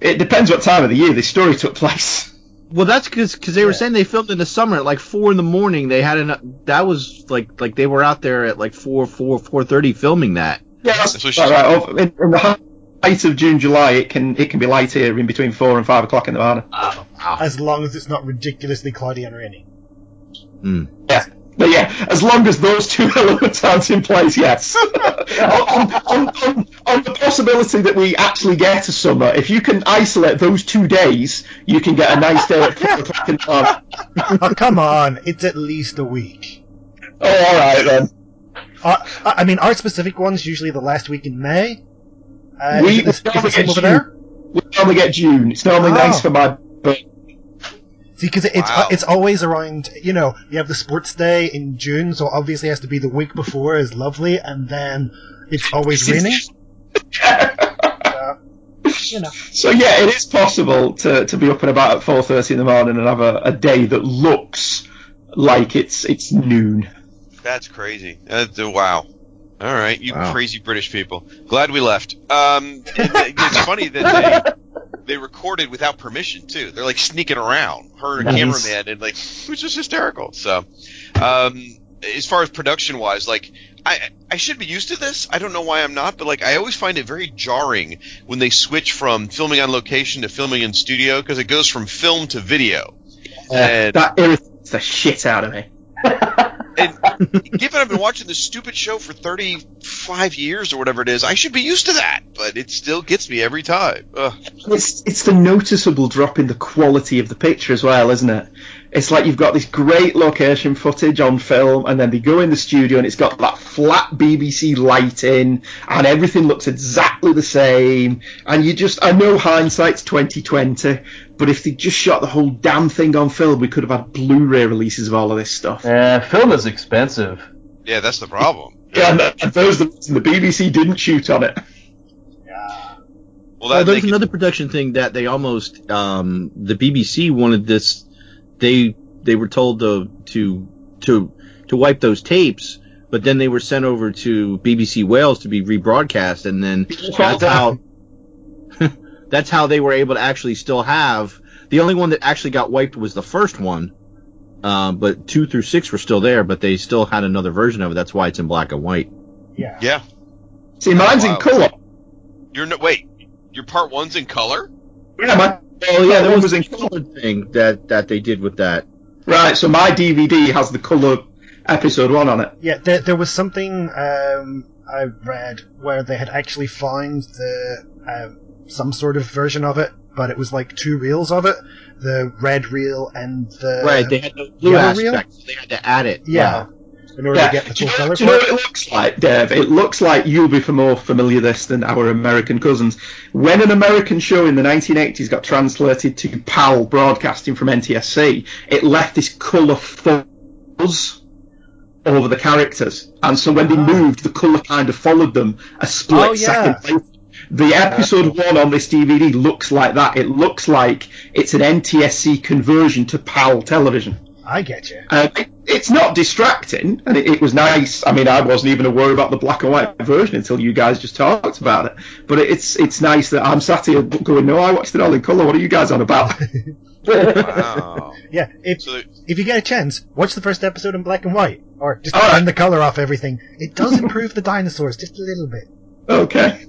It depends what time of the year this story took place. Well, that's because they were Yeah. saying they filmed in the summer at like four in the morning. They had an that was like like they were out there at like four four four thirty filming that. Yeah, That's that's what right. right. Over- In, in the height of June, July, it can it can be light here in between four and five o'clock in the morning. As long as it's not ridiculously cloudy and rainy. Yeah. But yeah, as long as those two elements aren't in place, yes. on, on, on, on the possibility that we actually get a summer, if you can isolate those two days, you can get a nice day at four o'clock in the morning. oh, come on, it's at least a week. Oh, all right then. Uh, I I mean, our specific one's usually the last week in May. Uh, We is it, the- is normally it get over June. there? We normally get June. It's normally Oh. nice for my. But See, because it's Wow. it's always around. You know, you have the sports day in June, so obviously it has to be the week before is lovely, and then it's always raining. Uh, you know, So yeah, it is possible to, to be up and about at four thirty in the morning and have a, a day that looks like it's it's noon. That's crazy. That's, uh, wow. All right, you Wow. crazy British people. Glad we left. Um, it's funny that they they recorded without permission too. They're like sneaking around, her and Nice. cameraman, and like, which is hysterical. So, um, as far as production wise, like, I I should be used to this. I don't know why I'm not, but like, I always find it very jarring when they switch from filming on location to filming in studio because it goes from film to video. And- that irritates the shit out of me. And given I've been watching this stupid show for 35 years or whatever it is, I should be used to that, but it still gets me every time. It's it's the noticeable drop in the quality of the picture as well, isn't it? It's like you've got this great location footage on film, and then they go in the studio and it's got that flat BBC lighting, and everything looks exactly the same. And you just, I know hindsight's 2020, but if they just shot the whole damn thing on film, we could have had Blu-ray releases of all of this stuff. Uh, film is expensive. Yeah, that's the problem. Yeah, and, and those the, the BBC didn't shoot on it. Well, Well, there's they another production thing that they almost um, the BBC wanted this. They they were told to to to to wipe those tapes, but then they were sent over to BBC Wales to be rebroadcast, and then that's how that's how they were able to actually still have the only one that actually got wiped was the first one. Um, but two through six were still there, but they still had another version of it. That's why it's in black and white. yeah. yeah. See, mine's Wow. in colour. You're no wait. Your part one's in color. Yeah, my, Oh yeah, there was was in a colored thing that that they did with that. Right, so my DVD has the colour episode one on it. Yeah, there, there was something. Um, I read where they had actually found the uh, some sort of version of it, but it was like two reels of it, the red reel and the right, they had no blue yellow reel. aspect, so they had to add it. Yeah, in order to get the Do full you, know, color do you know what it. looks like, Dave? It looks like you'll be more familiar with this than our American cousins. When an American show in the 1980s got translated to PAL broadcasting from NTSC, it left this colour fuzz over the characters, and so when they ah. moved, the colour kind of followed them a split Oh, second later. The episode one on this DVD looks like that. It looks like it's an NTSC conversion to PAL television. I get you. Uh, it- it's not distracting, and it, it was nice. I mean, I wasn't even aware about the black and white version until you guys just talked about it. But it's it's nice that I'm sat here going, no, I watched it all in colour. What are you guys on about? Wow. Yeah, if So if you get a chance, watch the first episode in black and white, or just All right. turn the color off everything. It does improve the dinosaurs just a little bit. okay.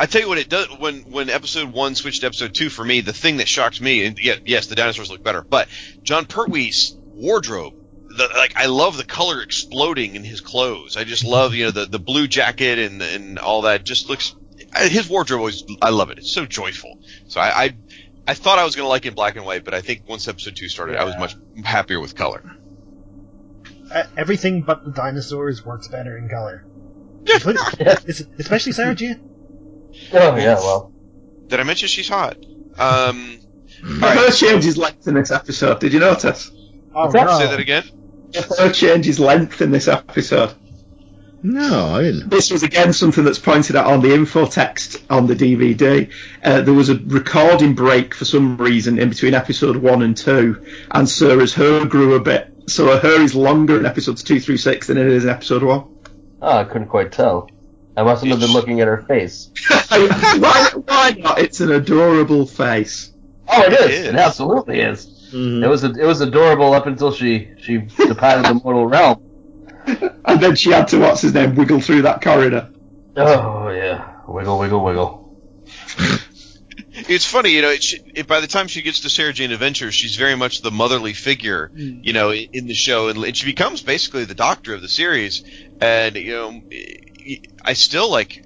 I tell you what it does when when episode one switched to episode two for me. The thing that shocked me, and yeah, yes, the dinosaurs look better, but Jon Pertwee's wardrobe. The, like I love the color exploding in his clothes. I just love you know the, the blue jacket and and all that. Just looks his wardrobe always. I love it. It's so joyful. So I I, I thought I was gonna like it in black and white, but I think once episode two started, I was much happier with color. Uh, everything but the dinosaurs works better in color. It's- especially Sarah Jane. Oh yeah, well. Did I mention she's hot? Um, Her changes length in this episode. Did you notice? Oh no. say that again. Her changes length in this episode. No, I didn't. This was again something that's pointed out on the info text on the DVD. Uh, there was a recording break for some reason in between episode one and two, and Sarah's hair grew a bit. So her hair is longer in episodes two through six than it is in episode one. Oh, I couldn't quite tell. I mustn't have been looking at her face. why, why not? It's an adorable face. Oh, it is. It absolutely is. Mm-hmm. It was it was adorable up until she she departed the mortal realm. And then she had to, what's his name, wiggle through that corridor. Oh yeah, wiggle wiggle wiggle. It's funny, you know. It, she, it, by the time she gets to Sarah Jane Adventures, she's very much the motherly figure, mm. you know, in, in the show, and, and she becomes basically the doctor of the series. And you know, I still like,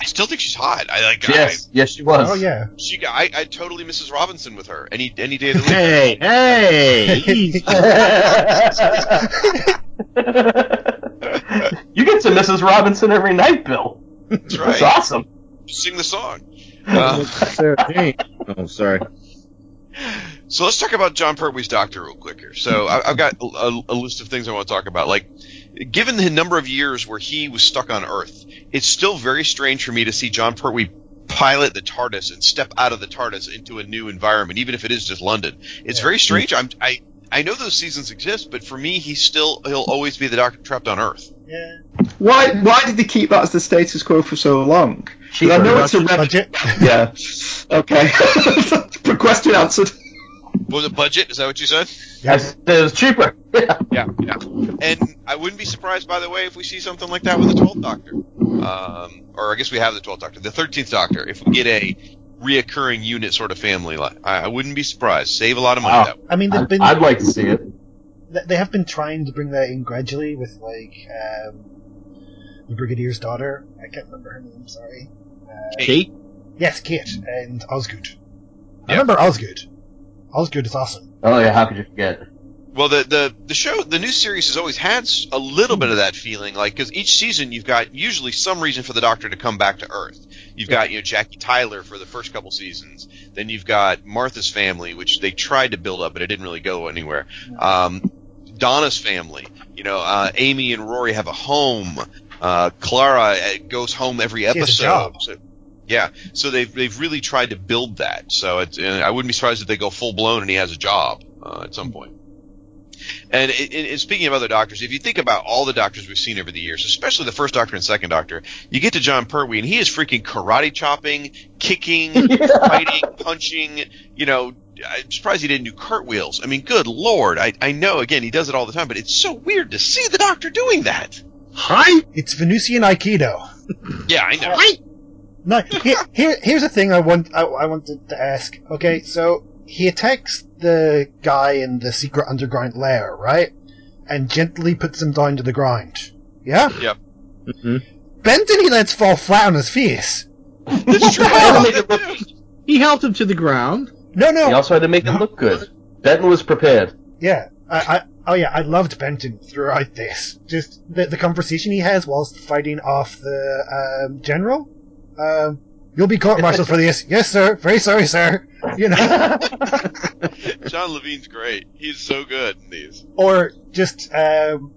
I still think she's hot. I like. Yes, yes, she was. Oh yeah. She, I, I totally Mrs. Robinson with her any any day of the week. Hey, hey, you get to Mrs. Robinson every night, Bill. That's right. That's awesome. Sing the song. Uh, Sarah Oh, sorry. So let's talk about Jon Pertwee's doctor real quick here. So I, I've got a, a list of things I want to talk about. Like, given the number of years where he was stuck on Earth, it's still very strange for me to see Jon Pertwee pilot the TARDIS and step out of the TARDIS into a new environment, even if it is just London. It's very mm-hmm. strange. I'm, I I know those seasons exist, but for me, he's still he'll always be the Doctor trapped on Earth. Yeah. Why why did they keep that as the status quo for so long? 'Cause I know it's a red- budget. Yeah. Okay. Question answered. Was it budget? Is that what you said? Yes, it was cheaper. Yeah, yeah. And I wouldn't be surprised, by the way, if we see something like that with the Twelfth Doctor, um, or I guess we have the Twelfth Doctor, the Thirteenth Doctor. If we get a reoccurring unit sort of family, like I, I wouldn't be surprised. Save a lot of money Wow. that way. I mean, they've I'd, been. I'd like to see it. They have been trying to bring that in gradually with like um, the Brigadier's daughter. I can't remember her name. Sorry. Uh, Kate? Yes, Kate and Osgood. I remember Osgood. Osgood is awesome. Oh yeah, how could you forget? Well, the, the the show, the new series has always had a little bit of that feeling, like because each season you've got usually some reason for the Doctor to come back to Earth. You've got you know Jackie Tyler for the first couple seasons, then you've got Martha's family, which they tried to build up, but it didn't really go anywhere. Um, Donna's family, you know, uh, Amy and Rory have a home. Uh, Clara uh, goes home every has a episode. Job. So, yeah, so they've they've really tried to build that. So it's, uh, I wouldn't be surprised if they go full blown and he has a job uh, at some point. And, it, it- and speaking of other doctors, if you think about all the doctors we've seen over the years, especially the first doctor and second doctor, you get to Jon Pertwee and he is freaking karate chopping, kicking, fighting, punching. You know, I'm surprised he didn't do cartwheels. I mean, good lord! I, I know again he does it all the time, but it's so weird to see the doctor doing that. Hi? It's Venusian Aikido. Yeah, I know. No, here, here, here's a thing I want. I, I wanted to ask. Okay, so he attacks the guy in the secret underground lair, right? And gently puts him down to the ground. Yeah. Yep. Mm-hmm. Benton he lets fall flat on his face. he helped him to the ground. No, no. He also had to make him look good. Benton was prepared. Yeah, I, I, oh yeah, I loved Benton throughout this. Just the, the conversation he has whilst fighting off the um, general. Um, you'll be court-martialed for this. Yes, sir. Very sorry, sir. You know, John Levene's great. He's so good in these. or just um,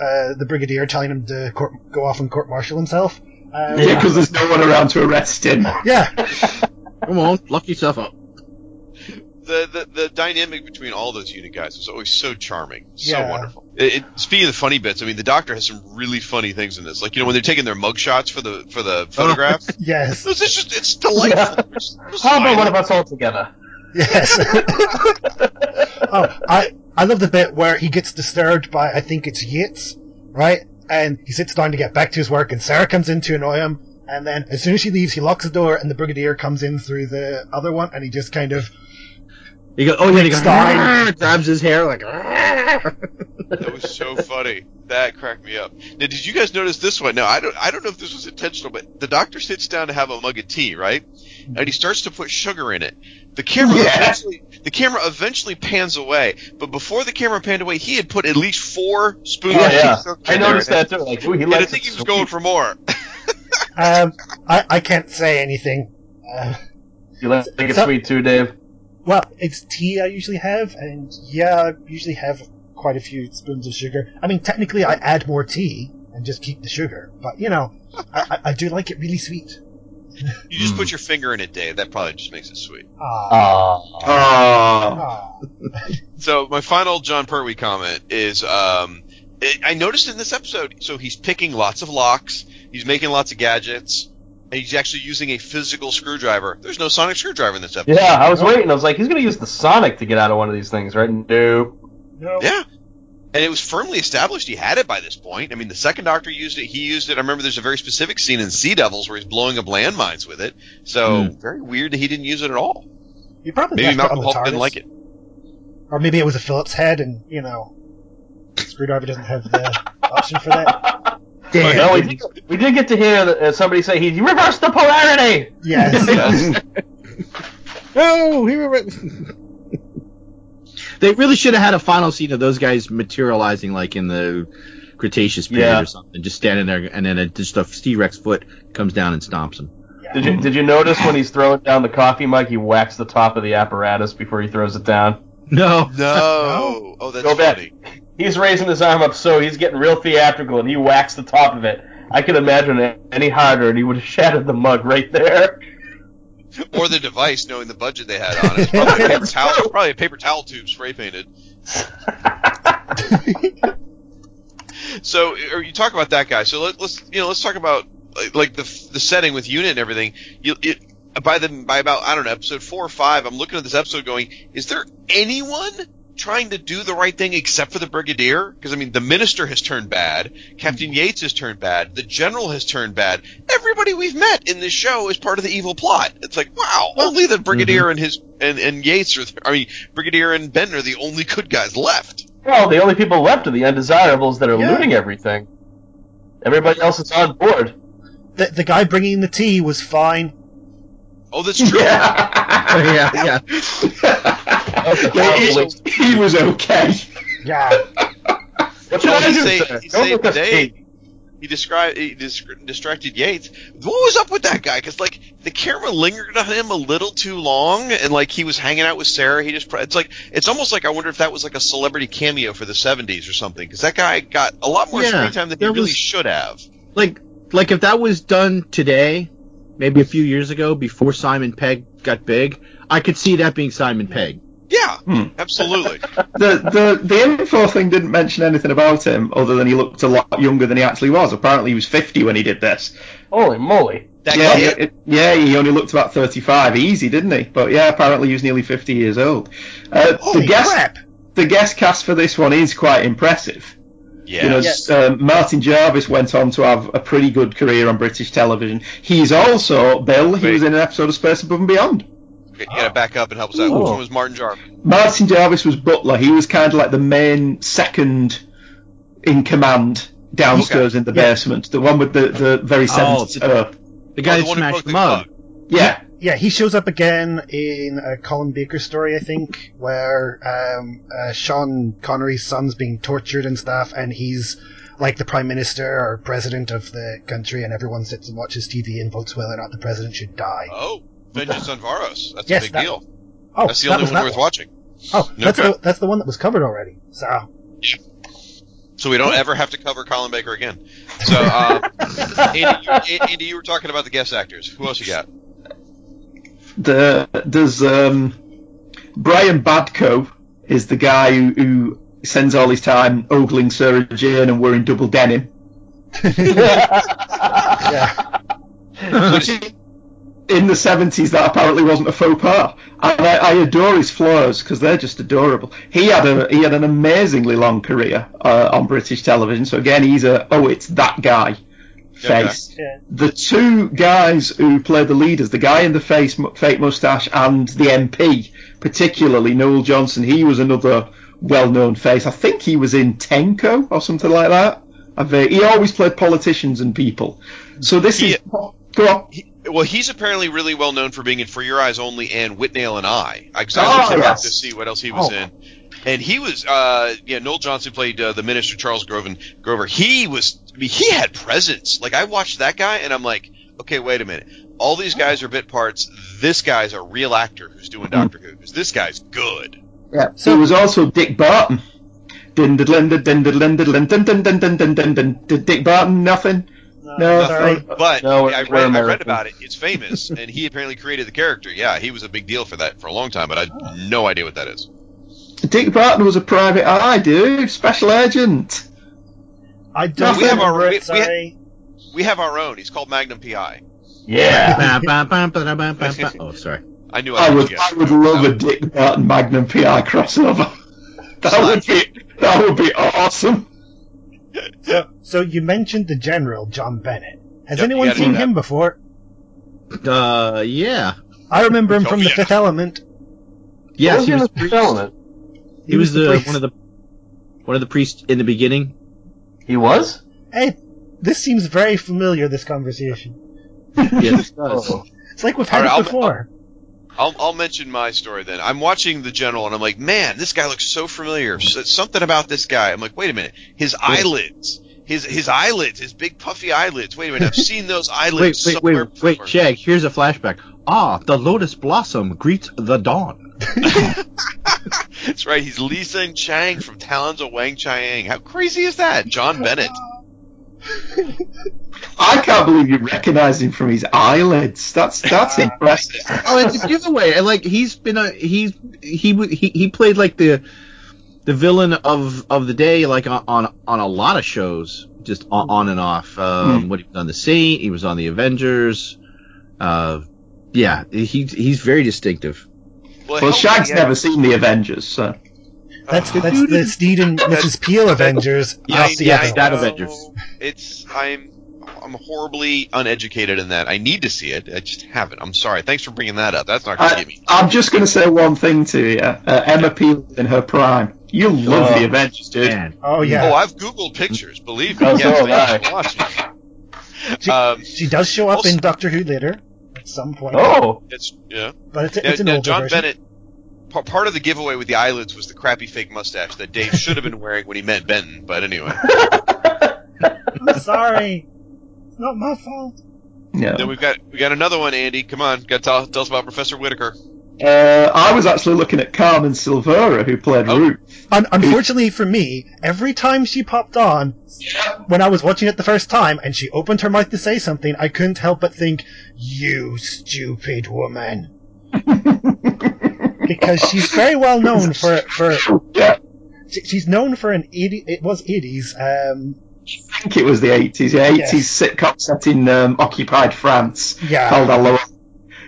uh, the brigadier telling him to court, go off and court-martial himself. Um, Yeah, because there's no one around to arrest him. Yeah. Come on, lock yourself up. The, the the dynamic between all those unit guys was always so charming, so Yeah. wonderful. It, it, speaking of the funny bits, I mean, the Doctor has some really funny things in this. Like you know when they're taking their mug shots for the for the oh, photograph. yes. It's just it's delightful. It's- it's How about one of us all together? Yes. oh, I I love the bit where he gets disturbed by I think it's Yates, right? And he sits down to get back to his work, and Sarah comes in to annoy him. And then as soon as she leaves, he locks the door, and the brigadier comes in through the other one, and he just kind of He goes, oh yeah, he goes, Stein. Grabs his hair like. That was so funny. That cracked me up. Now, did you guys notice this one? Now, I don't, I don't know if this was intentional, but the doctor sits down to have a mug of tea, right? And he starts to put sugar in it. The camera Yeah. eventually, the camera eventually pans away, but before the camera panned away, he had put at least four spoons Oh, of yeah. sugar I noticed that too. Like, ooh, he and I think he was going for more. um, I I can't say anything. Uh, You like it So- sweet too, Dave? Well, it's tea I usually have, and yeah, I usually have quite a few spoons of sugar. I mean, technically, I add more tea and just keep the sugar, but you know, I, I, I do like it really sweet. You just put your finger in it, Dave. That probably just makes it sweet. Ah. Ah. So my final Jon Pertwee comment is, um, it, I noticed in this episode, so he's picking lots of locks, he's making lots of gadgets, and he's actually using a physical screwdriver. There's no sonic screwdriver in this episode. Yeah, I was waiting. I was like, he's gonna use the Sonic to get out of one of these things, right? Nope. Yeah. And it was firmly established he had it by this point. I mean, the second Doctor used it. He used it. I remember there's a very specific scene in Sea Devils where he's blowing up landmines with it. So hmm. very weird that he didn't use it at all. You probably Maybe Malcolm Hulke didn't like it. Or maybe it was a Phillips head, and you know, screwdriver doesn't have the option for that. Damn. No, we did, we did get to hear uh, somebody say he reversed the polarity. Yes. no, he re- They really should have had a final scene of those guys materializing like in the Cretaceous period Yeah. or something, just standing there, and then a, just a T-Rex foot comes down and stomps them. Did you did you notice when he's throwing down the coffee mug, he whacks the top of the apparatus before he throws it down? No. No. Oh, that's Go back. He's raising his arm up so he's getting real theatrical, and he whacks the top of it. I can imagine it any harder, and he would have shattered the mug right there. Or the device, knowing the budget they had on it. Probably a paper towel, probably a paper towel tube spray painted. so, or you talk about that guy. So let, let's you know let's talk about like, like the the setting with unit and everything. You it by the by about I don't know episode four or five. I'm looking at this episode going, is there anyone trying to do the right thing except for the brigadier? Because I mean, the minister has turned bad, Captain mm-hmm. Yates has turned bad, the general has turned bad. Everybody we've met in this show is part of the evil plot. It's like, wow, only the brigadier mm-hmm. and his and, and Yates are. I mean, brigadier and Ben are the only good guys left. Well, the only people left are the undesirables that are Yeah. looting everything. Everybody else is on board. The, the guy bringing the tea was fine. Oh, that's true. yeah, yeah. Yeah, he, he was okay. Yeah. What should Well, I he say, he saved the day. He described he dis- distracted Yates. What was up with that guy? Because like the camera lingered on him a little too long, and like he was hanging out with Sarah. He just pr- it's like it's almost like I wonder if that was like a celebrity cameo for the '70s or something. Because that guy got a lot more Yeah, screen time than he there really was- should have. Like, like if that was done today, maybe a few years ago, before Simon Pegg got big, I could see that being Simon Pegg. Yeah, Hmm. absolutely. The the the info thing didn't mention anything about him other than he looked a lot younger than he actually was. Apparently, he was 50 when he did this. Holy moly! That yeah, he- it- yeah, he only looked about 35. Easy, didn't he? But yeah, apparently he was nearly 50 years old. Uh, Holy the guest crap! the guest cast for this one is quite impressive. Yeah. You know, Yes. uh, Martin Jarvis went on to have a pretty good career on British television. He's also Bill. He Wait. was in an episode of Space Above and Beyond. You gotta back up and help us out. Which one was Martin Jarvis? Martin Jarvis was Butler. He was kind of like the main second in command downstairs in the basement. The one with the, the very Oh, 70s. uh, The guy Oh, that the who smashed the mug. yeah. Yeah, he shows up again in a Colin Baker story, I think, where um, uh, Sean Connery's son's being tortured and stuff, and he's like the prime minister or president of the country, and everyone sits and watches TV and votes whether or not the president should die. Oh, Vengeance on Varos. That's Yes, a big that- deal. Oh, That's the that only was one that worth one. watching. Oh, that's Okay. the, that's the one that was covered already. So So we don't ever have to cover Colin Baker again. So, uh, Andy, you, Andy, you were talking about the guest actors. Who else you got? The there's um, Brian Badcoe is the guy who, who spends all his time ogling Sarah Jane and wearing double denim. yeah, Which in the 70s that apparently wasn't a faux pas. And I, I adore his flaws because they're just adorable. He had a he had an amazingly long career uh, on British television. So again, he's a oh it's that guy face. Yeah. The two guys who play the leaders, the guy in the face fake mustache and the MP, particularly Noel Johnson, he was another well-known face. I think he was in Tenko or something like that. I've, uh, he always played politicians and people. So this He- is go on. Well, he's apparently really well known for being in For Your Eyes Only and Withnail and I. I was oh, yes. to see what else he was oh. in. And he was, uh, yeah, Noel Johnson played uh, the minister Charles Grover. Grover. He was, I mean, he had presence. Like I watched that guy, and I'm like, okay, wait a minute. All these guys are bit parts. This guy's a real actor who's doing mm-hmm. Doctor Who. Because this guy's good. Yeah. So it was also Dick Barton. Dick Barton, nothing. No, sorry. But No, I, we're read, I read about it. It's famous, and he apparently created the character. Yeah, he was a big deal for that for a long time, but I had no idea what that is. Dick Barton was a private eye, dude. Special agent. I don't we have our- remember we- it. we Sorry. We have our own. He's called Magnum PI. Yeah. Oh, sorry. I knew I, I would would. I would love a Dick Barton Magnum PI crossover. That would be, that would be awesome. So, so you mentioned the general John Bennett. Has Yep, you anyone gotta do seen that. him before? Uh, yeah. I remember him Oh, from The yeah. Fifth Element. Yes, What he was was. in the element? He was the priest. one of the one of the priests in the beginning. He was? Hey, this seems very familiar. This conversation. Yes, it does. Oh. It's like we've had All right, it I'll- before. I'll, I'll mention my story then. I'm watching The General, and I'm like, man, this guy looks so familiar. S- Something about this guy. I'm like, wait a minute. His eyelids. His his eyelids. His big puffy eyelids. Wait a minute. I've seen those eyelids wait, somewhere wait, wait, before. Shag. Here's a flashback. Ah, the lotus blossom greets the dawn. That's right. He's Li H'sen Chang from Talons of Weng-Chiang. How crazy is that? John Bennett. I can't believe you recognise him from his eyelids. That's that's impressive. Oh, it's a giveaway. And like he's been a he's he he he played like the the villain of of the day like on on, on a lot of shows just on, on and off. Um, What he was on the Saint, he was on the Avengers. Uh, yeah, he's he's very distinctive. Well, Well, Shag's never seen the Avengers, so That's that's the Steed and Mrs. Peel Avengers. Yeah, not the yeah, other I that know. Avengers. It's I'm I'm horribly uneducated in that. I need to see it. I just haven't. I'm sorry. Thanks for bringing that up. That's not going to I, get me. I'm just going to say one thing to you. Uh, Emma Peel in her prime. You love Oh, the Avengers, dude. Man, Oh yeah. Oh, I've googled pictures. Believe me. Oh, so yes, have I I. used to watch it. She, Um, she does show up also- in Doctor Who later at some point. Oh. it's yeah. but it's, Now, it's an now, older John version. Bennett. Pa- Part of the giveaway with the eyelids was the crappy fake mustache that Dave should have been wearing when he met Benton. But anyway, I'm sorry. It's not my fault. Yeah. then we've got we got another one. Andy, come on, got to tell, tell us about Professor Whitaker. Uh, I was actually looking at Carmen Silvera, who played Oh. Ruth. Un- unfortunately for me, every time she popped on, when I was watching it the first time, and she opened her mouth to say something, I couldn't help but think, "You stupid woman," because she's very well known for for Yeah, she's known for an eighty. It was eighties. Um, I think it was the 80s. Yeah, 80s Yes. sitcom set in um, occupied France Yeah. called Allo,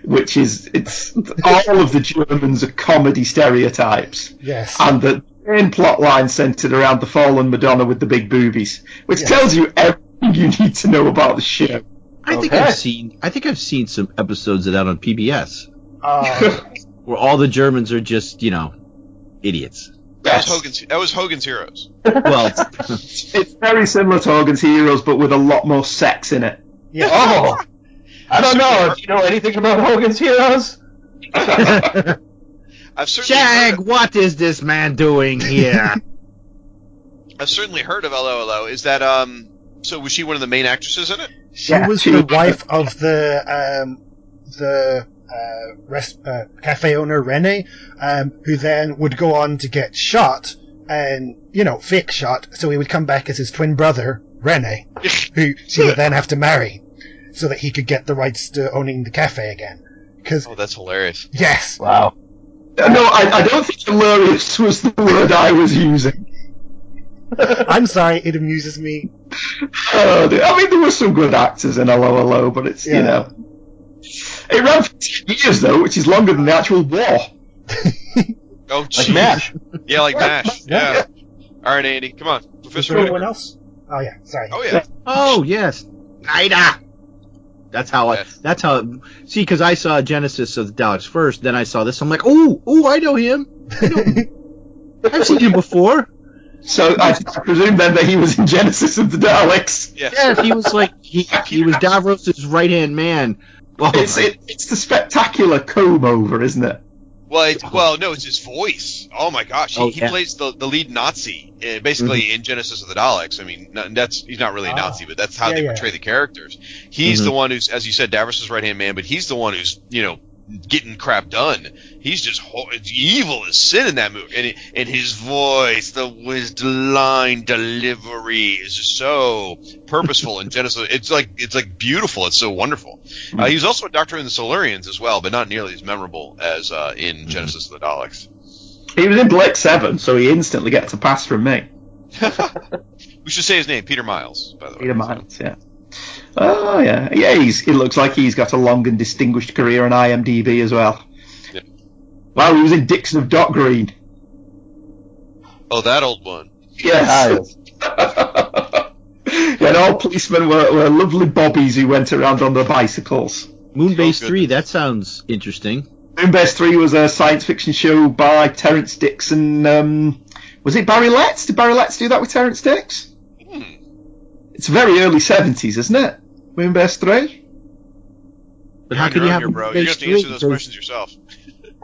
which is it's all of the Germans are comedy stereotypes, yes. and the main plot line centered around the fallen Madonna with the big boobies, which Yes. tells you everything you need to know about the show. I think I've seen I think I've seen some episodes of that on PBS Uh, where all the Germans are just you know idiots. That was Hogan's. That was Hogan's Heroes. Well, It's very similar to Hogan's Heroes, but with a lot more sex in it. Yeah. Oh, I don't know. Do you know anything about Hogan's Heroes? I've certainly Jag, heard, what is this man doing here? I've certainly heard of LOLO. Is that um? So was she one of the main actresses in it? She Yeah, was she the was- wife of the um, the uh, rest, uh, cafe owner Rene, um, who then would go on to get shot and you know fake shot, so he would come back as his twin brother Rene, who she would then have to marry, so that he could get the rights to owning the cafe again. Because Oh, that's hilarious. yes, Wow. Uh, No, I, I don't think hilarious was the word I was using. I'm sorry, it amuses me. Oh. I mean, there were some good actors in LOLO, but it's, Yeah. you know. It ran for 10 years, though, which is longer than the actual war. Oh, Like gee. MASH. Yeah, like Mash. Yeah. All right, Andy, come on, Professor. anyone Whitaker. else? Oh yeah, sorry. Oh yeah. oh yes, Nyder. That's how I. Yes. That's how. See, because I saw Genesis of the Daleks first, then I saw this. I'm like, oh, oh, I know him. I know him. I've seen him before. So I presume then that he was in Genesis of the Daleks. Yes. Yes, he was like he he was Davros's right hand man. Oh, It's, it, it's the spectacular comb over, isn't it? Well, it's, well, no, it's his voice. Oh my gosh, he, Oh, he plays the, the lead Nazi, uh, basically in Genesis of the Daleks. I mean, that's he's not really a Ah. Nazi, but that's how Yeah, they yeah. portray the characters. He's Mhm. the one who's, as you said, Davros' right hand man, but he's the one who's, you know, getting crap done. He's just ho- it's evil as sin in that movie, and it, and his voice, the his line delivery is just so purposeful in Genesis. It's like it's like beautiful. It's so wonderful. Uh, he was also a doctor in the Silurians as well, but not nearly as memorable as uh, in Genesis of the Daleks. He was in Blake 7, so he instantly gets a pass from me. We should say his name, Peter Miles, by the way. Peter Miles, yeah. Oh, yeah. Yeah, he's, it looks like he's got a long and distinguished career on IMDb as well. Yeah. Wow, he was in Dixon of Dock Green. Oh, that old one. Yes. yeah, and all policemen were, were lovely bobbies who went around on their bicycles. Moonbase Oh. Three. That sounds interesting. Moonbase 3 was a science fiction show by Terrance Dicks and, um, was it Barry Letts? Did Barry Letts do that with Terrance Dicks? Hmm. It's very early 70s, isn't it? Moonbase 3? But how You're can on you have own here, bro? Moonbase You have to 3? answer those questions yourself.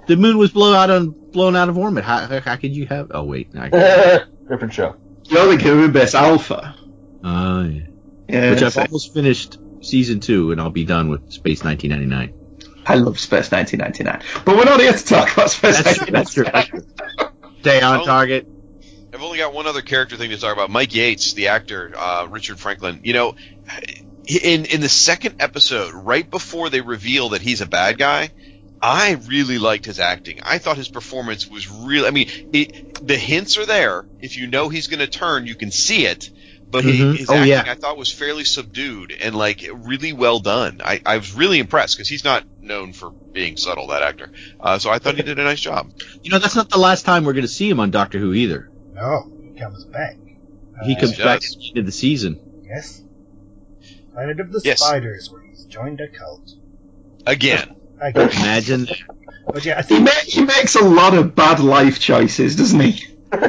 The moon was blown out on blown out of orbit. How, how, how could you have? Oh wait, I, Different show. You're thinking of best Alpha. uh, yeah. Yeah, which I've so- almost finished season two, and I'll be done with Space 1999. I love Space 1999. But we're not here to talk about Space That's true. That's true. 1999. Stay on Oh. target. I've only got one other character thing to talk about. Mike Yates, the actor, uh, Richard Franklin. You know, in in the second episode, right before they reveal that he's a bad guy, I really liked his acting. I thought his performance was really. I mean, it, the hints are there. If you know he's going to turn, you can see it. But he, Mhm. his Oh, acting, yeah. I thought, was fairly subdued and like really well done. I, I was really impressed because he's not known for being subtle. That actor. Uh, so I thought he did a nice job. You know, that's not the last time we're going to see him on Doctor Who either. No, he comes back. He Uh, comes he back does. at the end of the season. Yes. Planet of the Yes. Spiders, where he's joined a cult. Again. I guess. Imagine. But yeah, I He, ma- he makes a lot of bad life choices, doesn't he?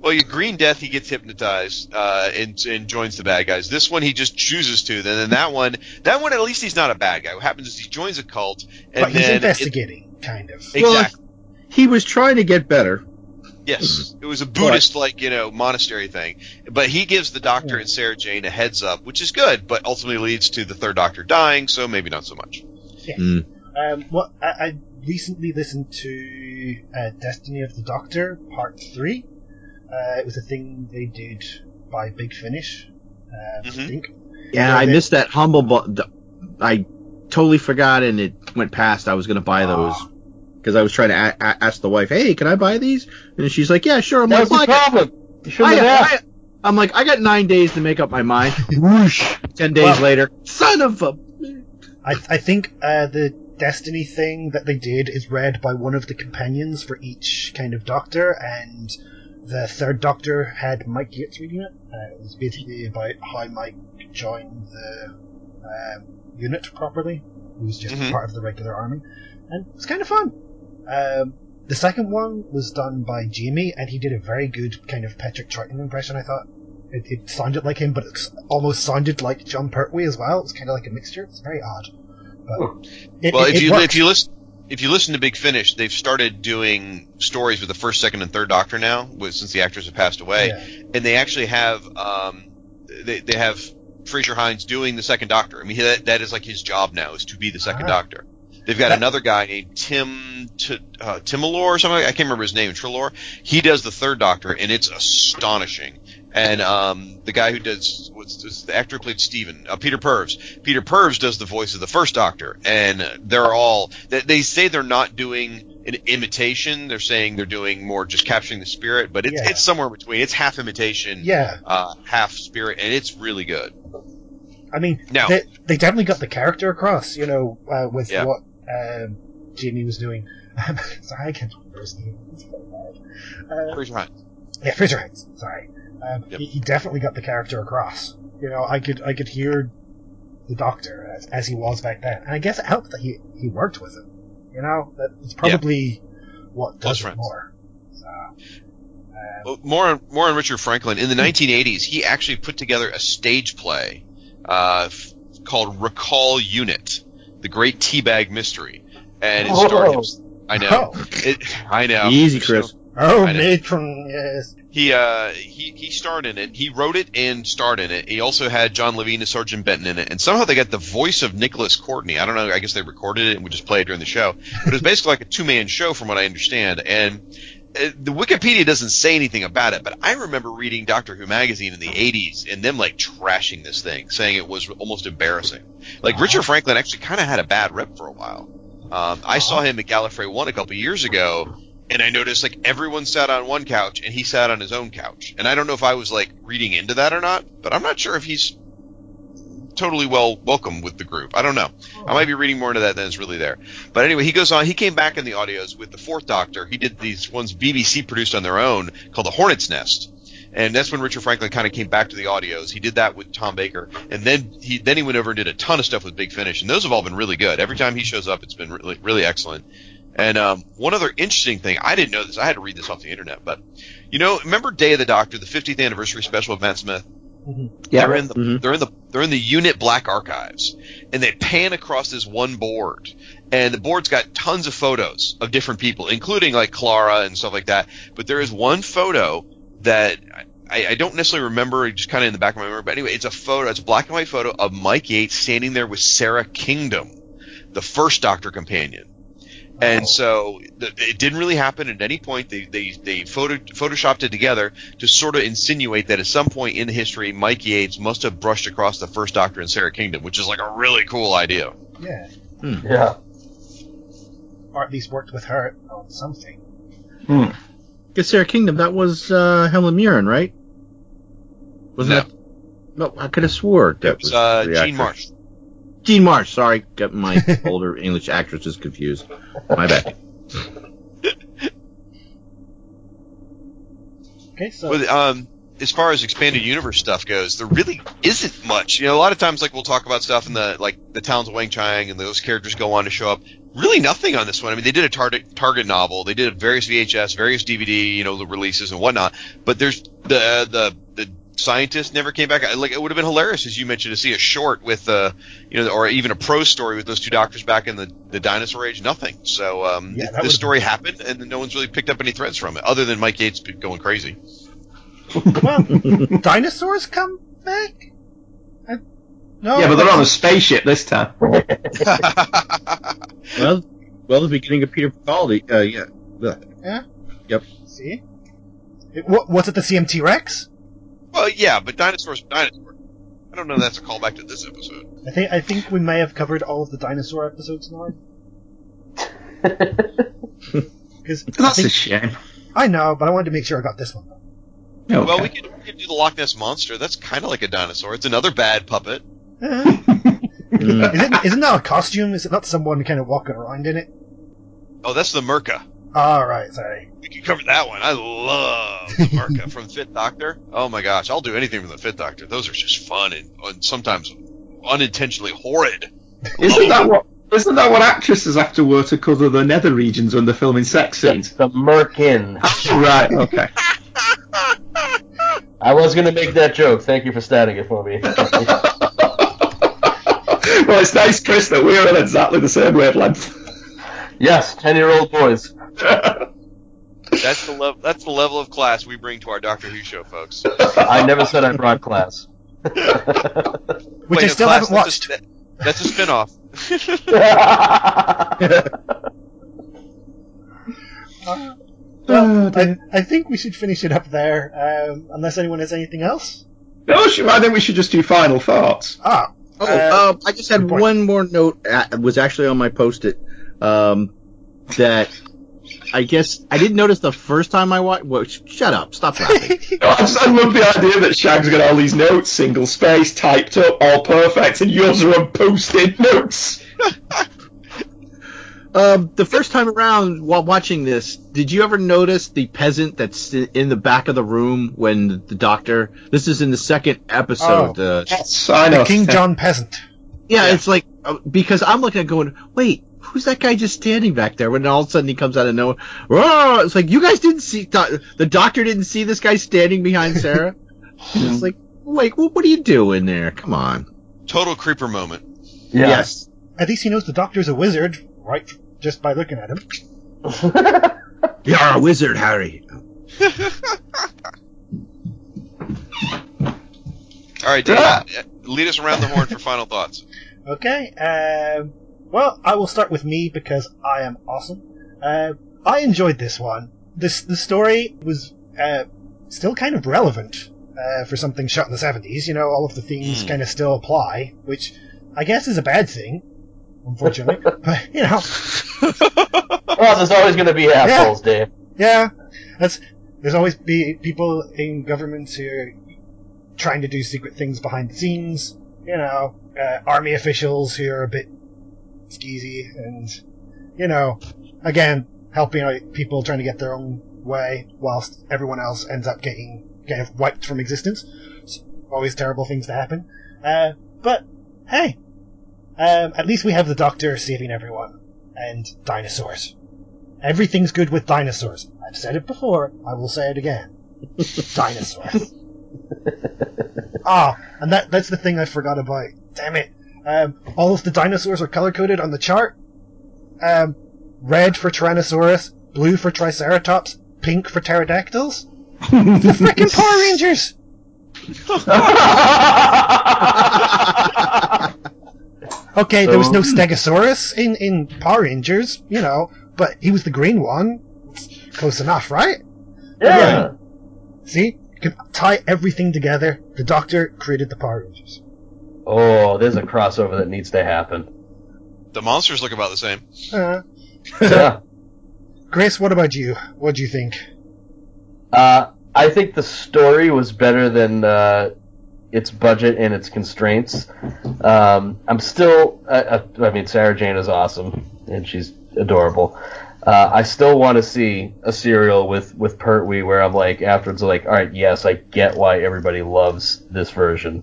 Well, your Green Death, he gets hypnotized uh, and, and joins the bad guys. This one, he just chooses to. Then, then that one, that one, at least he's not a bad guy. What happens is he joins a cult, and but he's then it- investigating, kind of. exactly. He was trying to get better. Yes, it was a Buddhist like you know monastery thing. But he gives the Doctor and Sarah Jane a heads up, which is good, but ultimately leads to the third Doctor dying. So maybe not so much. Yes. Mm. Um, what I, I recently listened to uh, Destiny of the Doctor Part Three. Uh, it was a thing they did by Big Finish, uh, I Mhm. think. Yeah, Yeah, I missed that humble. Bu- I totally forgot, and it went past. I was going to buy those Ah. Because I was trying to a- a- ask the wife, "Hey, can I buy these?" And she's like, "Yeah, sure." I'm That's like, the "Well, I got- problem. You shouldn't I, have asked. I, am like, I got nine days to make up my mind. Whoosh. Ten days Well- later, son of a. I, I think uh, the Destiny thing that they did is read by one of the companions for each kind of Doctor, and the third Doctor had Mike Yates reading it. Uh, it was basically about how Mike joined the um, unit properly. He was just Mhm. part of the regular army, and it's kind of fun. Um, The second one was done by Jamie, and he did a very good kind of Patrick Troughton impression. I thought it, it sounded like him, but it almost sounded like Jon Pertwee as well. It's kind of like a mixture. It's very odd. But it, well, it- if you worked. if you listen if you listen to Big Finish, they've started doing stories with the first, second, and third Doctor now, since the actors have passed away, and they actually have um, they they have Frazer Hines doing the second Doctor. I mean, that that is like his job now is to be the second Ah. Doctor. They've got another guy named Tim T- uh, Timolor or something. I can't remember his name. Treloar. He does the third Doctor, and it's astonishing. And um, the guy who does what's what's the actor who played Steven, uh, Peter Purves. Peter Purves does the voice of the first Doctor, and they're all they, they say they're not doing an imitation. They're saying they're doing more just capturing the spirit, but it's Yeah. it's somewhere between. It's half imitation, Yeah. uh, half spirit, and it's really good. I mean, Now- they, they definitely got the character across, you know, uh, with Yeah. what um, Jamie was doing. sorry, I can't remember his name. It's very bad. Uh, Frazer Hines. yeah, Frazer Hines. Sorry, um, he, he definitely got the character across. You know, I could I could hear the Doctor as, as he was back then, and I guess it helped that he he worked with him. You know, that it's probably what Close does it friends. more. So, Well, more on more on Richard Franklin. In the 1980s, he actually put together a stage play uh, f- called Recall Unit: The Great Teabag Mystery, and it starred him. I know. Oh. It, I know. Easy, Chris. oh, I matron, yes. He uh he he starred in it. He wrote it and starred in it. He also had John Levene and Sergeant Benton in it, and somehow they got the voice of Nicholas Courtney. I don't know. I guess they recorded it and would just play it during the show. But it was basically like a two man show, from what I understand. And Uh, the Wikipedia doesn't say anything about it, but I remember reading Doctor Who magazine in the uh-huh. '80s and them like trashing this thing, saying it was almost embarrassing. Like uh-huh. Richard Franklin actually kind of had a bad rep for a while. Um, I saw uh-huh. him at Gallifrey One a couple years ago, and I noticed like everyone sat on one couch and he sat on his own couch. And I don't know if I was like reading into that or not, but I'm not sure if he's totally well welcome with the group. I don't know. I might be reading more into that than is really there. But anyway, he goes on. He came back in the audios with the Fourth Doctor. He did these ones BBC produced on their own called The Hornet's Nest. And that's when Richard Franklin kind of came back to the audios. He did that with Tom Baker, and then he then he went over and did a ton of stuff with Big Finish, and those have all been really good. Every time he shows up, it's been really really excellent. And um, one other interesting thing, I didn't know this. I had to read this off the internet, but you know, remember Day of the Doctor, the 50th anniversary special of Matt Smith? Yeah. They're in the mm-hmm. they're in the they're in the unit black archives, and they pan across this one board, and the board's got tons of photos of different people, including like Clara and stuff like that. But there is one photo that I, I don't necessarily remember, just kind of in the back of my memory. But anyway, it's a photo, it's a black and white photo of Mike Yates standing there with Sara Kingdom, the first Doctor companion. And so the, it didn't really happen at any point. They they they photo, photoshopped it together to sort of insinuate that at some point in history, Mike Yates must have brushed across the first Doctor and Sara Kingdom, which is like a really cool idea. Yeah. Yeah. Or at least worked with her on something. Get Sara Kingdom. That was uh, Helen Mirren, right? Wasn't No. that? No, I could have swore that It was uh, the Jean actress. Marsh. Jean Marsh. Sorry, got my older English actresses confused. My bad. Okay, so Well, um, as far as expanded universe stuff goes, there really isn't much. You know, a lot of times, like we'll talk about stuff in the like the Talons of Weng-Chiang, and those characters go on to show up. Really, nothing on this one. I mean, they did a Target Target novel, they did various VHS, various DVD, you know, the releases and whatnot. But there's the the the scientist never came back. Like it would have been hilarious, as you mentioned, to see a short with uh, you know, or even a prose story with those two doctors back in the the dinosaur age. Nothing. So um, Yeah, this would've story happened, and no one's really picked up any threads from it, other than Mike Yates going crazy. well, dinosaurs come back. I, no, yeah, but they're on a spaceship this time. well, well, the beginning of Peter Capaldi. Uh, yeah. Yeah. Yep. See, it, what, was it the CMT Rex? Well, yeah, but dinosaurs, dinosaurs. I don't know. if That's a callback to this episode. I think I think we may have covered all of the dinosaur episodes now. Because That's a shame. I know, but I wanted to make sure I got this one. Okay. Well, we could, we could do the Loch Ness monster. That's kind of like a dinosaur. It's another bad puppet. Mm. Isn't, isn't that a costume? Is it not someone kind of walking around in it? Oh, that's the Myrka. All right, sorry. We can cover that one. I love the Myrka from Fifth Doctor. Oh my gosh, I'll do anything from the Fifth Doctor. Those are just fun and, and sometimes unintentionally horrid. Isn't that what Isn't that what actresses have to wear to cover the nether regions when they're filming sex scenes? The merkin. right, okay. I was going to make that joke. Thank you for starting it for me. well, it's nice, Chris, that we're on exactly the same wavelength. yes, ten-year-old boys. That's the level. That's the level of class we bring to our Doctor Who show, folks. I never said I brought class. Which Wait, I still class, haven't watched. That's a, that's a spin-off. Well, I, I think we should finish it up there, um, unless anyone has anything else. No, I think we should just do final thoughts. Ah, Oh, uh, uh, I just had one more note. Uh, it was actually on my post-it. Um, that I guess I didn't notice the first time I watched. Well, sh- shut up! Stop laughing. No, I, just, I love the idea that Shag's got all these notes, single space, typed up, all perfect, and yours are on post-it notes. um, the first time around while watching this, did you ever notice the peasant that's in the back of the room when the doctor? This is in the second episode. Oh. uh, Yes, I the know. King John peasant. Yeah, it's like uh, because I'm looking at going, wait, who's that guy just standing back there? When all of a sudden he comes out of nowhere, Whoa! it's like you guys didn't see doc- the doctor didn't see this guy standing behind Sarah. it's like, wait, what, what are you doing there? Come on. Total creeper moment. Yeah. Yes. At least he knows the doctor's a wizard, right? Just by looking at him. You're a wizard, Harry. All right, Dave, uh, lead us around the horn for final thoughts. Okay. Um, well, I will start with me because I am awesome. Uh, I enjoyed this one. This the story was uh, still kind of relevant uh, for something shot in the seventies. You know, all of the themes Mm. kind of still apply, which I guess is a bad thing, unfortunately. but you know, Well, there's always going to be assholes, Dave. yeah, that's there's always be people in governments who are trying to do secret things behind the scenes. You know, uh, army officials who are a bit skeezy, and you know, again, helping out people trying to get their own way, whilst everyone else ends up getting kind of wiped from existence. It's always terrible things to happen. Uh, but hey, um, at least we have the Doctor saving everyone and dinosaurs. Everything's good with dinosaurs. I've said it before. I will say it again. dinosaurs. Ah, and that that's the thing I forgot about. Damn it. Um, all of the dinosaurs are color coded on the chart. Um, red for Tyrannosaurus, blue for Triceratops, pink for pterodactyls. the freaking Power Rangers! Okay, there was no Stegosaurus in, in Power Rangers, you know, but he was the green one. It's close enough, right? Yeah. See? You can tie everything together. The Doctor created the Power Rangers. Oh, there's a crossover that needs to happen. The monsters look about the same. Uh, Yeah. Grace, what about you? What do you think? Uh, I think the story was better than uh, its budget and its constraints. Um, I'm still, I, I, I mean, Sarah Jane is awesome and she's adorable. Uh, I still want to see a serial with with Pertwee where I'm like afterwards like, all right, yes, I get why everybody loves this version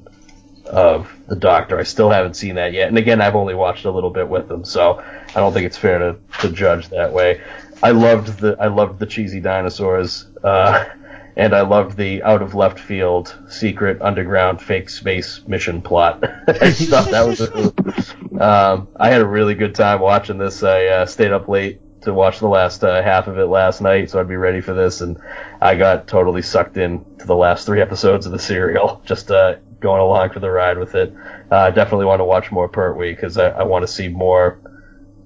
of the Doctor. I still haven't seen that yet, and again, I've only watched a little bit with him, so I don't think it's fair to, to judge that way. I loved the I loved the cheesy dinosaurs, uh, and I loved the out of left field secret underground fake space mission plot. I thought that was. um, I had a really good time watching this. I uh, stayed up late to watch the last uh, half of it last night, so I'd be ready for this, and I got totally sucked in to the last three episodes of the serial, just uh, going along for the ride with it. Uh, I definitely want to watch more Pertwee because I, I want to see more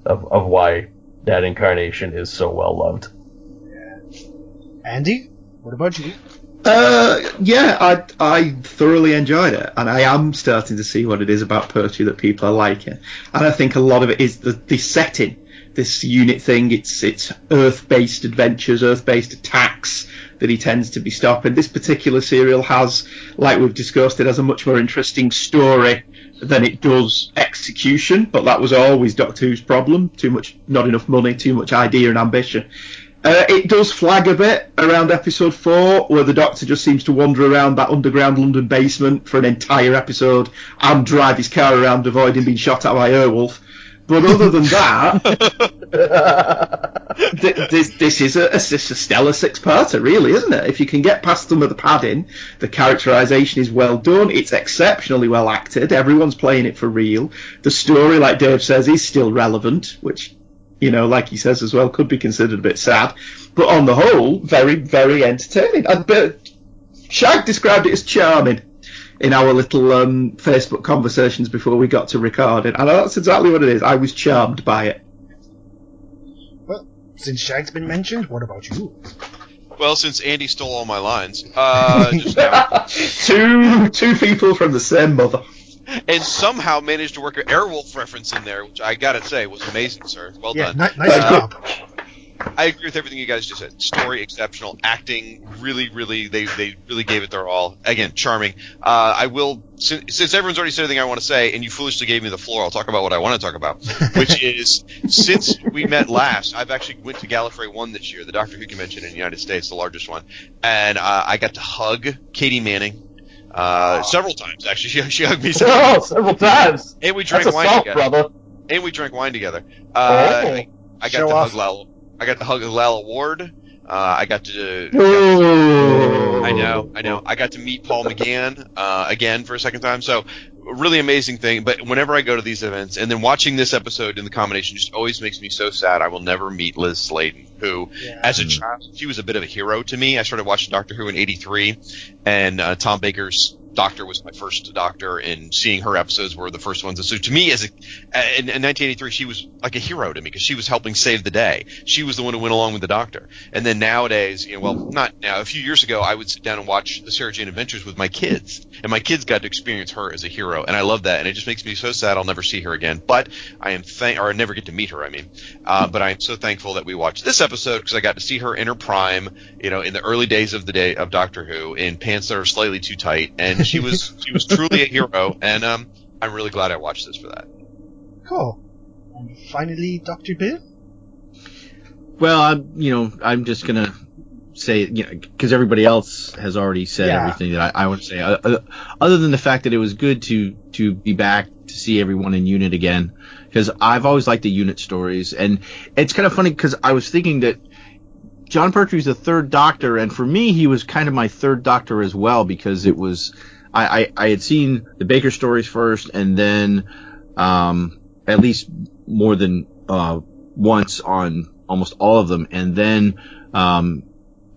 of, of why that incarnation is so well loved. Andy, what about you? Uh, yeah, I I thoroughly enjoyed it, and I am starting to see what it is about Pertwee that people are liking, and I think a lot of it is the the setting, this unit thing. It's it's Earth-based adventures, Earth-based attacks that he tends to be stopping. This particular serial has, like we've discussed, it has a much more interesting story than it does execution, but that was always Doctor Who's problem: too much, not enough money, too much idea and ambition. Uh, it does flag a bit around episode four, where the Doctor just seems to wander around that underground London basement for an entire episode and drive his car around, avoiding being shot at by Airwolf. But other than that, th- this, this is a, a, a stellar six-parter, really, isn't it? If you can get past some of the padding, the characterization is well done. It's exceptionally well acted. Everyone's playing it for real. The story, like Dave says, is still relevant, which, you know, like he says as well, could be considered a bit sad. But on the whole, very, very entertaining. And, but Shag described it as charming in our little um, Facebook conversations before we got to recording, and that's exactly what it is. I was charmed by it. Well, since Shag's been mentioned, what about you? Well, since Andy stole all my lines, uh, just now, two two people from the same mother, and somehow managed to work an Airwolf reference in there, which I gotta say was amazing, sir. Well yeah, done. Nice, nice uh, job. I agree with everything you guys just said. Story exceptional, acting really, really, they they really gave it their all. Again, charming. Uh, I will since, since, everyone's already said everything I want to say, and you foolishly gave me the floor, I'll talk about what I want to talk about, which is since we met last, I've actually went to Gallifrey One this year, the Doctor Who convention in the United States, the largest one, and uh, I got to hug Katy Manning. Uh, several times actually, she, she hugged me several, oh, several times. And we drank That's wine assault, together. Brother. And we drank wine together. Uh, oh. I, I got Show to off. hug Lalla. I got to hug Lalla Ward. Uh, I got to. Ooh. I know, I know. I got to meet Paul McGann uh, again for a second time. So, really amazing thing. But whenever I go to these events, and then watching this episode in the combination just always makes me so sad. I will never meet Liz Sladen, who, Yeah. as a child, she was a bit of a hero to me. I started watching Doctor Who in '83, and uh, Tom Baker's Doctor was my first Doctor, and seeing her episodes were the first ones. And so, to me, as a in, in 1983, she was like a hero to me because she was helping save the day. She was the one who went along with the Doctor. And then nowadays, you know, well, not now. A few years ago, I would sit down and watch the Sarah Jane Adventures with my kids, and my kids got to experience her as a hero, and I love that. And it just makes me so sad I'll never see her again. But I am thank, or I never get to meet her. I mean, uh, but I am so thankful that we watched this episode because I got to see her in her prime, you know, in the early days of the day of Doctor Who, in pants that are slightly too tight, and she was she was truly a hero, and um, I'm really glad I watched this for that. Cool. And finally, Dr. Bill? Well, I'm, you know, I'm just gonna say, you know, because everybody else has already said Yeah. everything that I, I want to say. Uh, uh, other than the fact that it was good to to be back to see everyone in unit again, because I've always liked the unit stories, and it's kind of funny because I was thinking that Jon Pertwee's the third Doctor, and for me, he was kind of my third Doctor as well because it was I I, I had seen the Baker stories first, and then um, at least more than uh, once on almost all of them, and then um,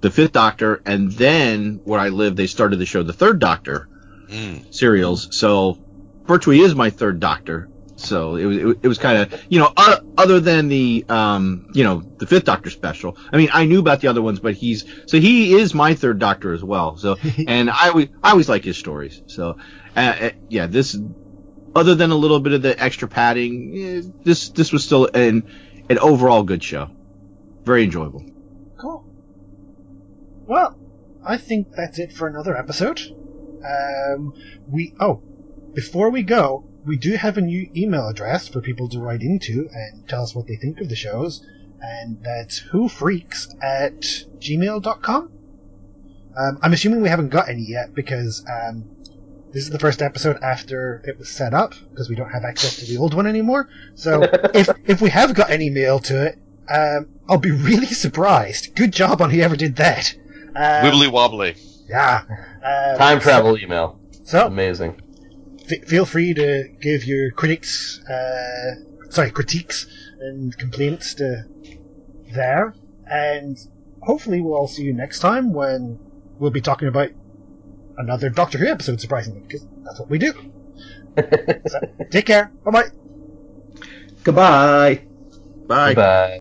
the Fifth Doctor, and then where I live, they started the show the Third Doctor Mm. serials. So Pertwee is my third Doctor. So it was it, was kind of you know uh, other than the um you know the Fifth Doctor special. I mean I knew about the other ones, but he's so he is my third Doctor as well. So and I always I always like his stories. So uh, uh, yeah, this other than a little bit of the extra padding, eh, this this was still an an overall good show. Very enjoyable. Cool. Well, I think that's it for another episode. Um, we oh, before we go, we do have a new email address for people to write into and tell us what they think of the shows, and that's whofreaks at gmail.com. Um, I'm assuming we haven't got any yet because um, this is the first episode after it was set up because we don't have access to the old one anymore. So if if we have got any mail to it, um, I'll be really surprised. Good job on whoever did that. Um, Wibbly wobbly. yeah. Um, Time travel email. So Amazing. F- feel free to give your critics, uh, sorry, critiques and complaints to there, and hopefully we'll all see you next time when we'll be talking about another Doctor Who episode, surprisingly, because that's what we do. so, take care. Bye bye. Goodbye. Bye. Bye.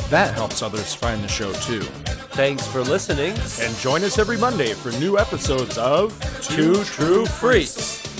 That helps others find the show too. Thanks for listening, and join us every Monday for new episodes of Two True Freaks.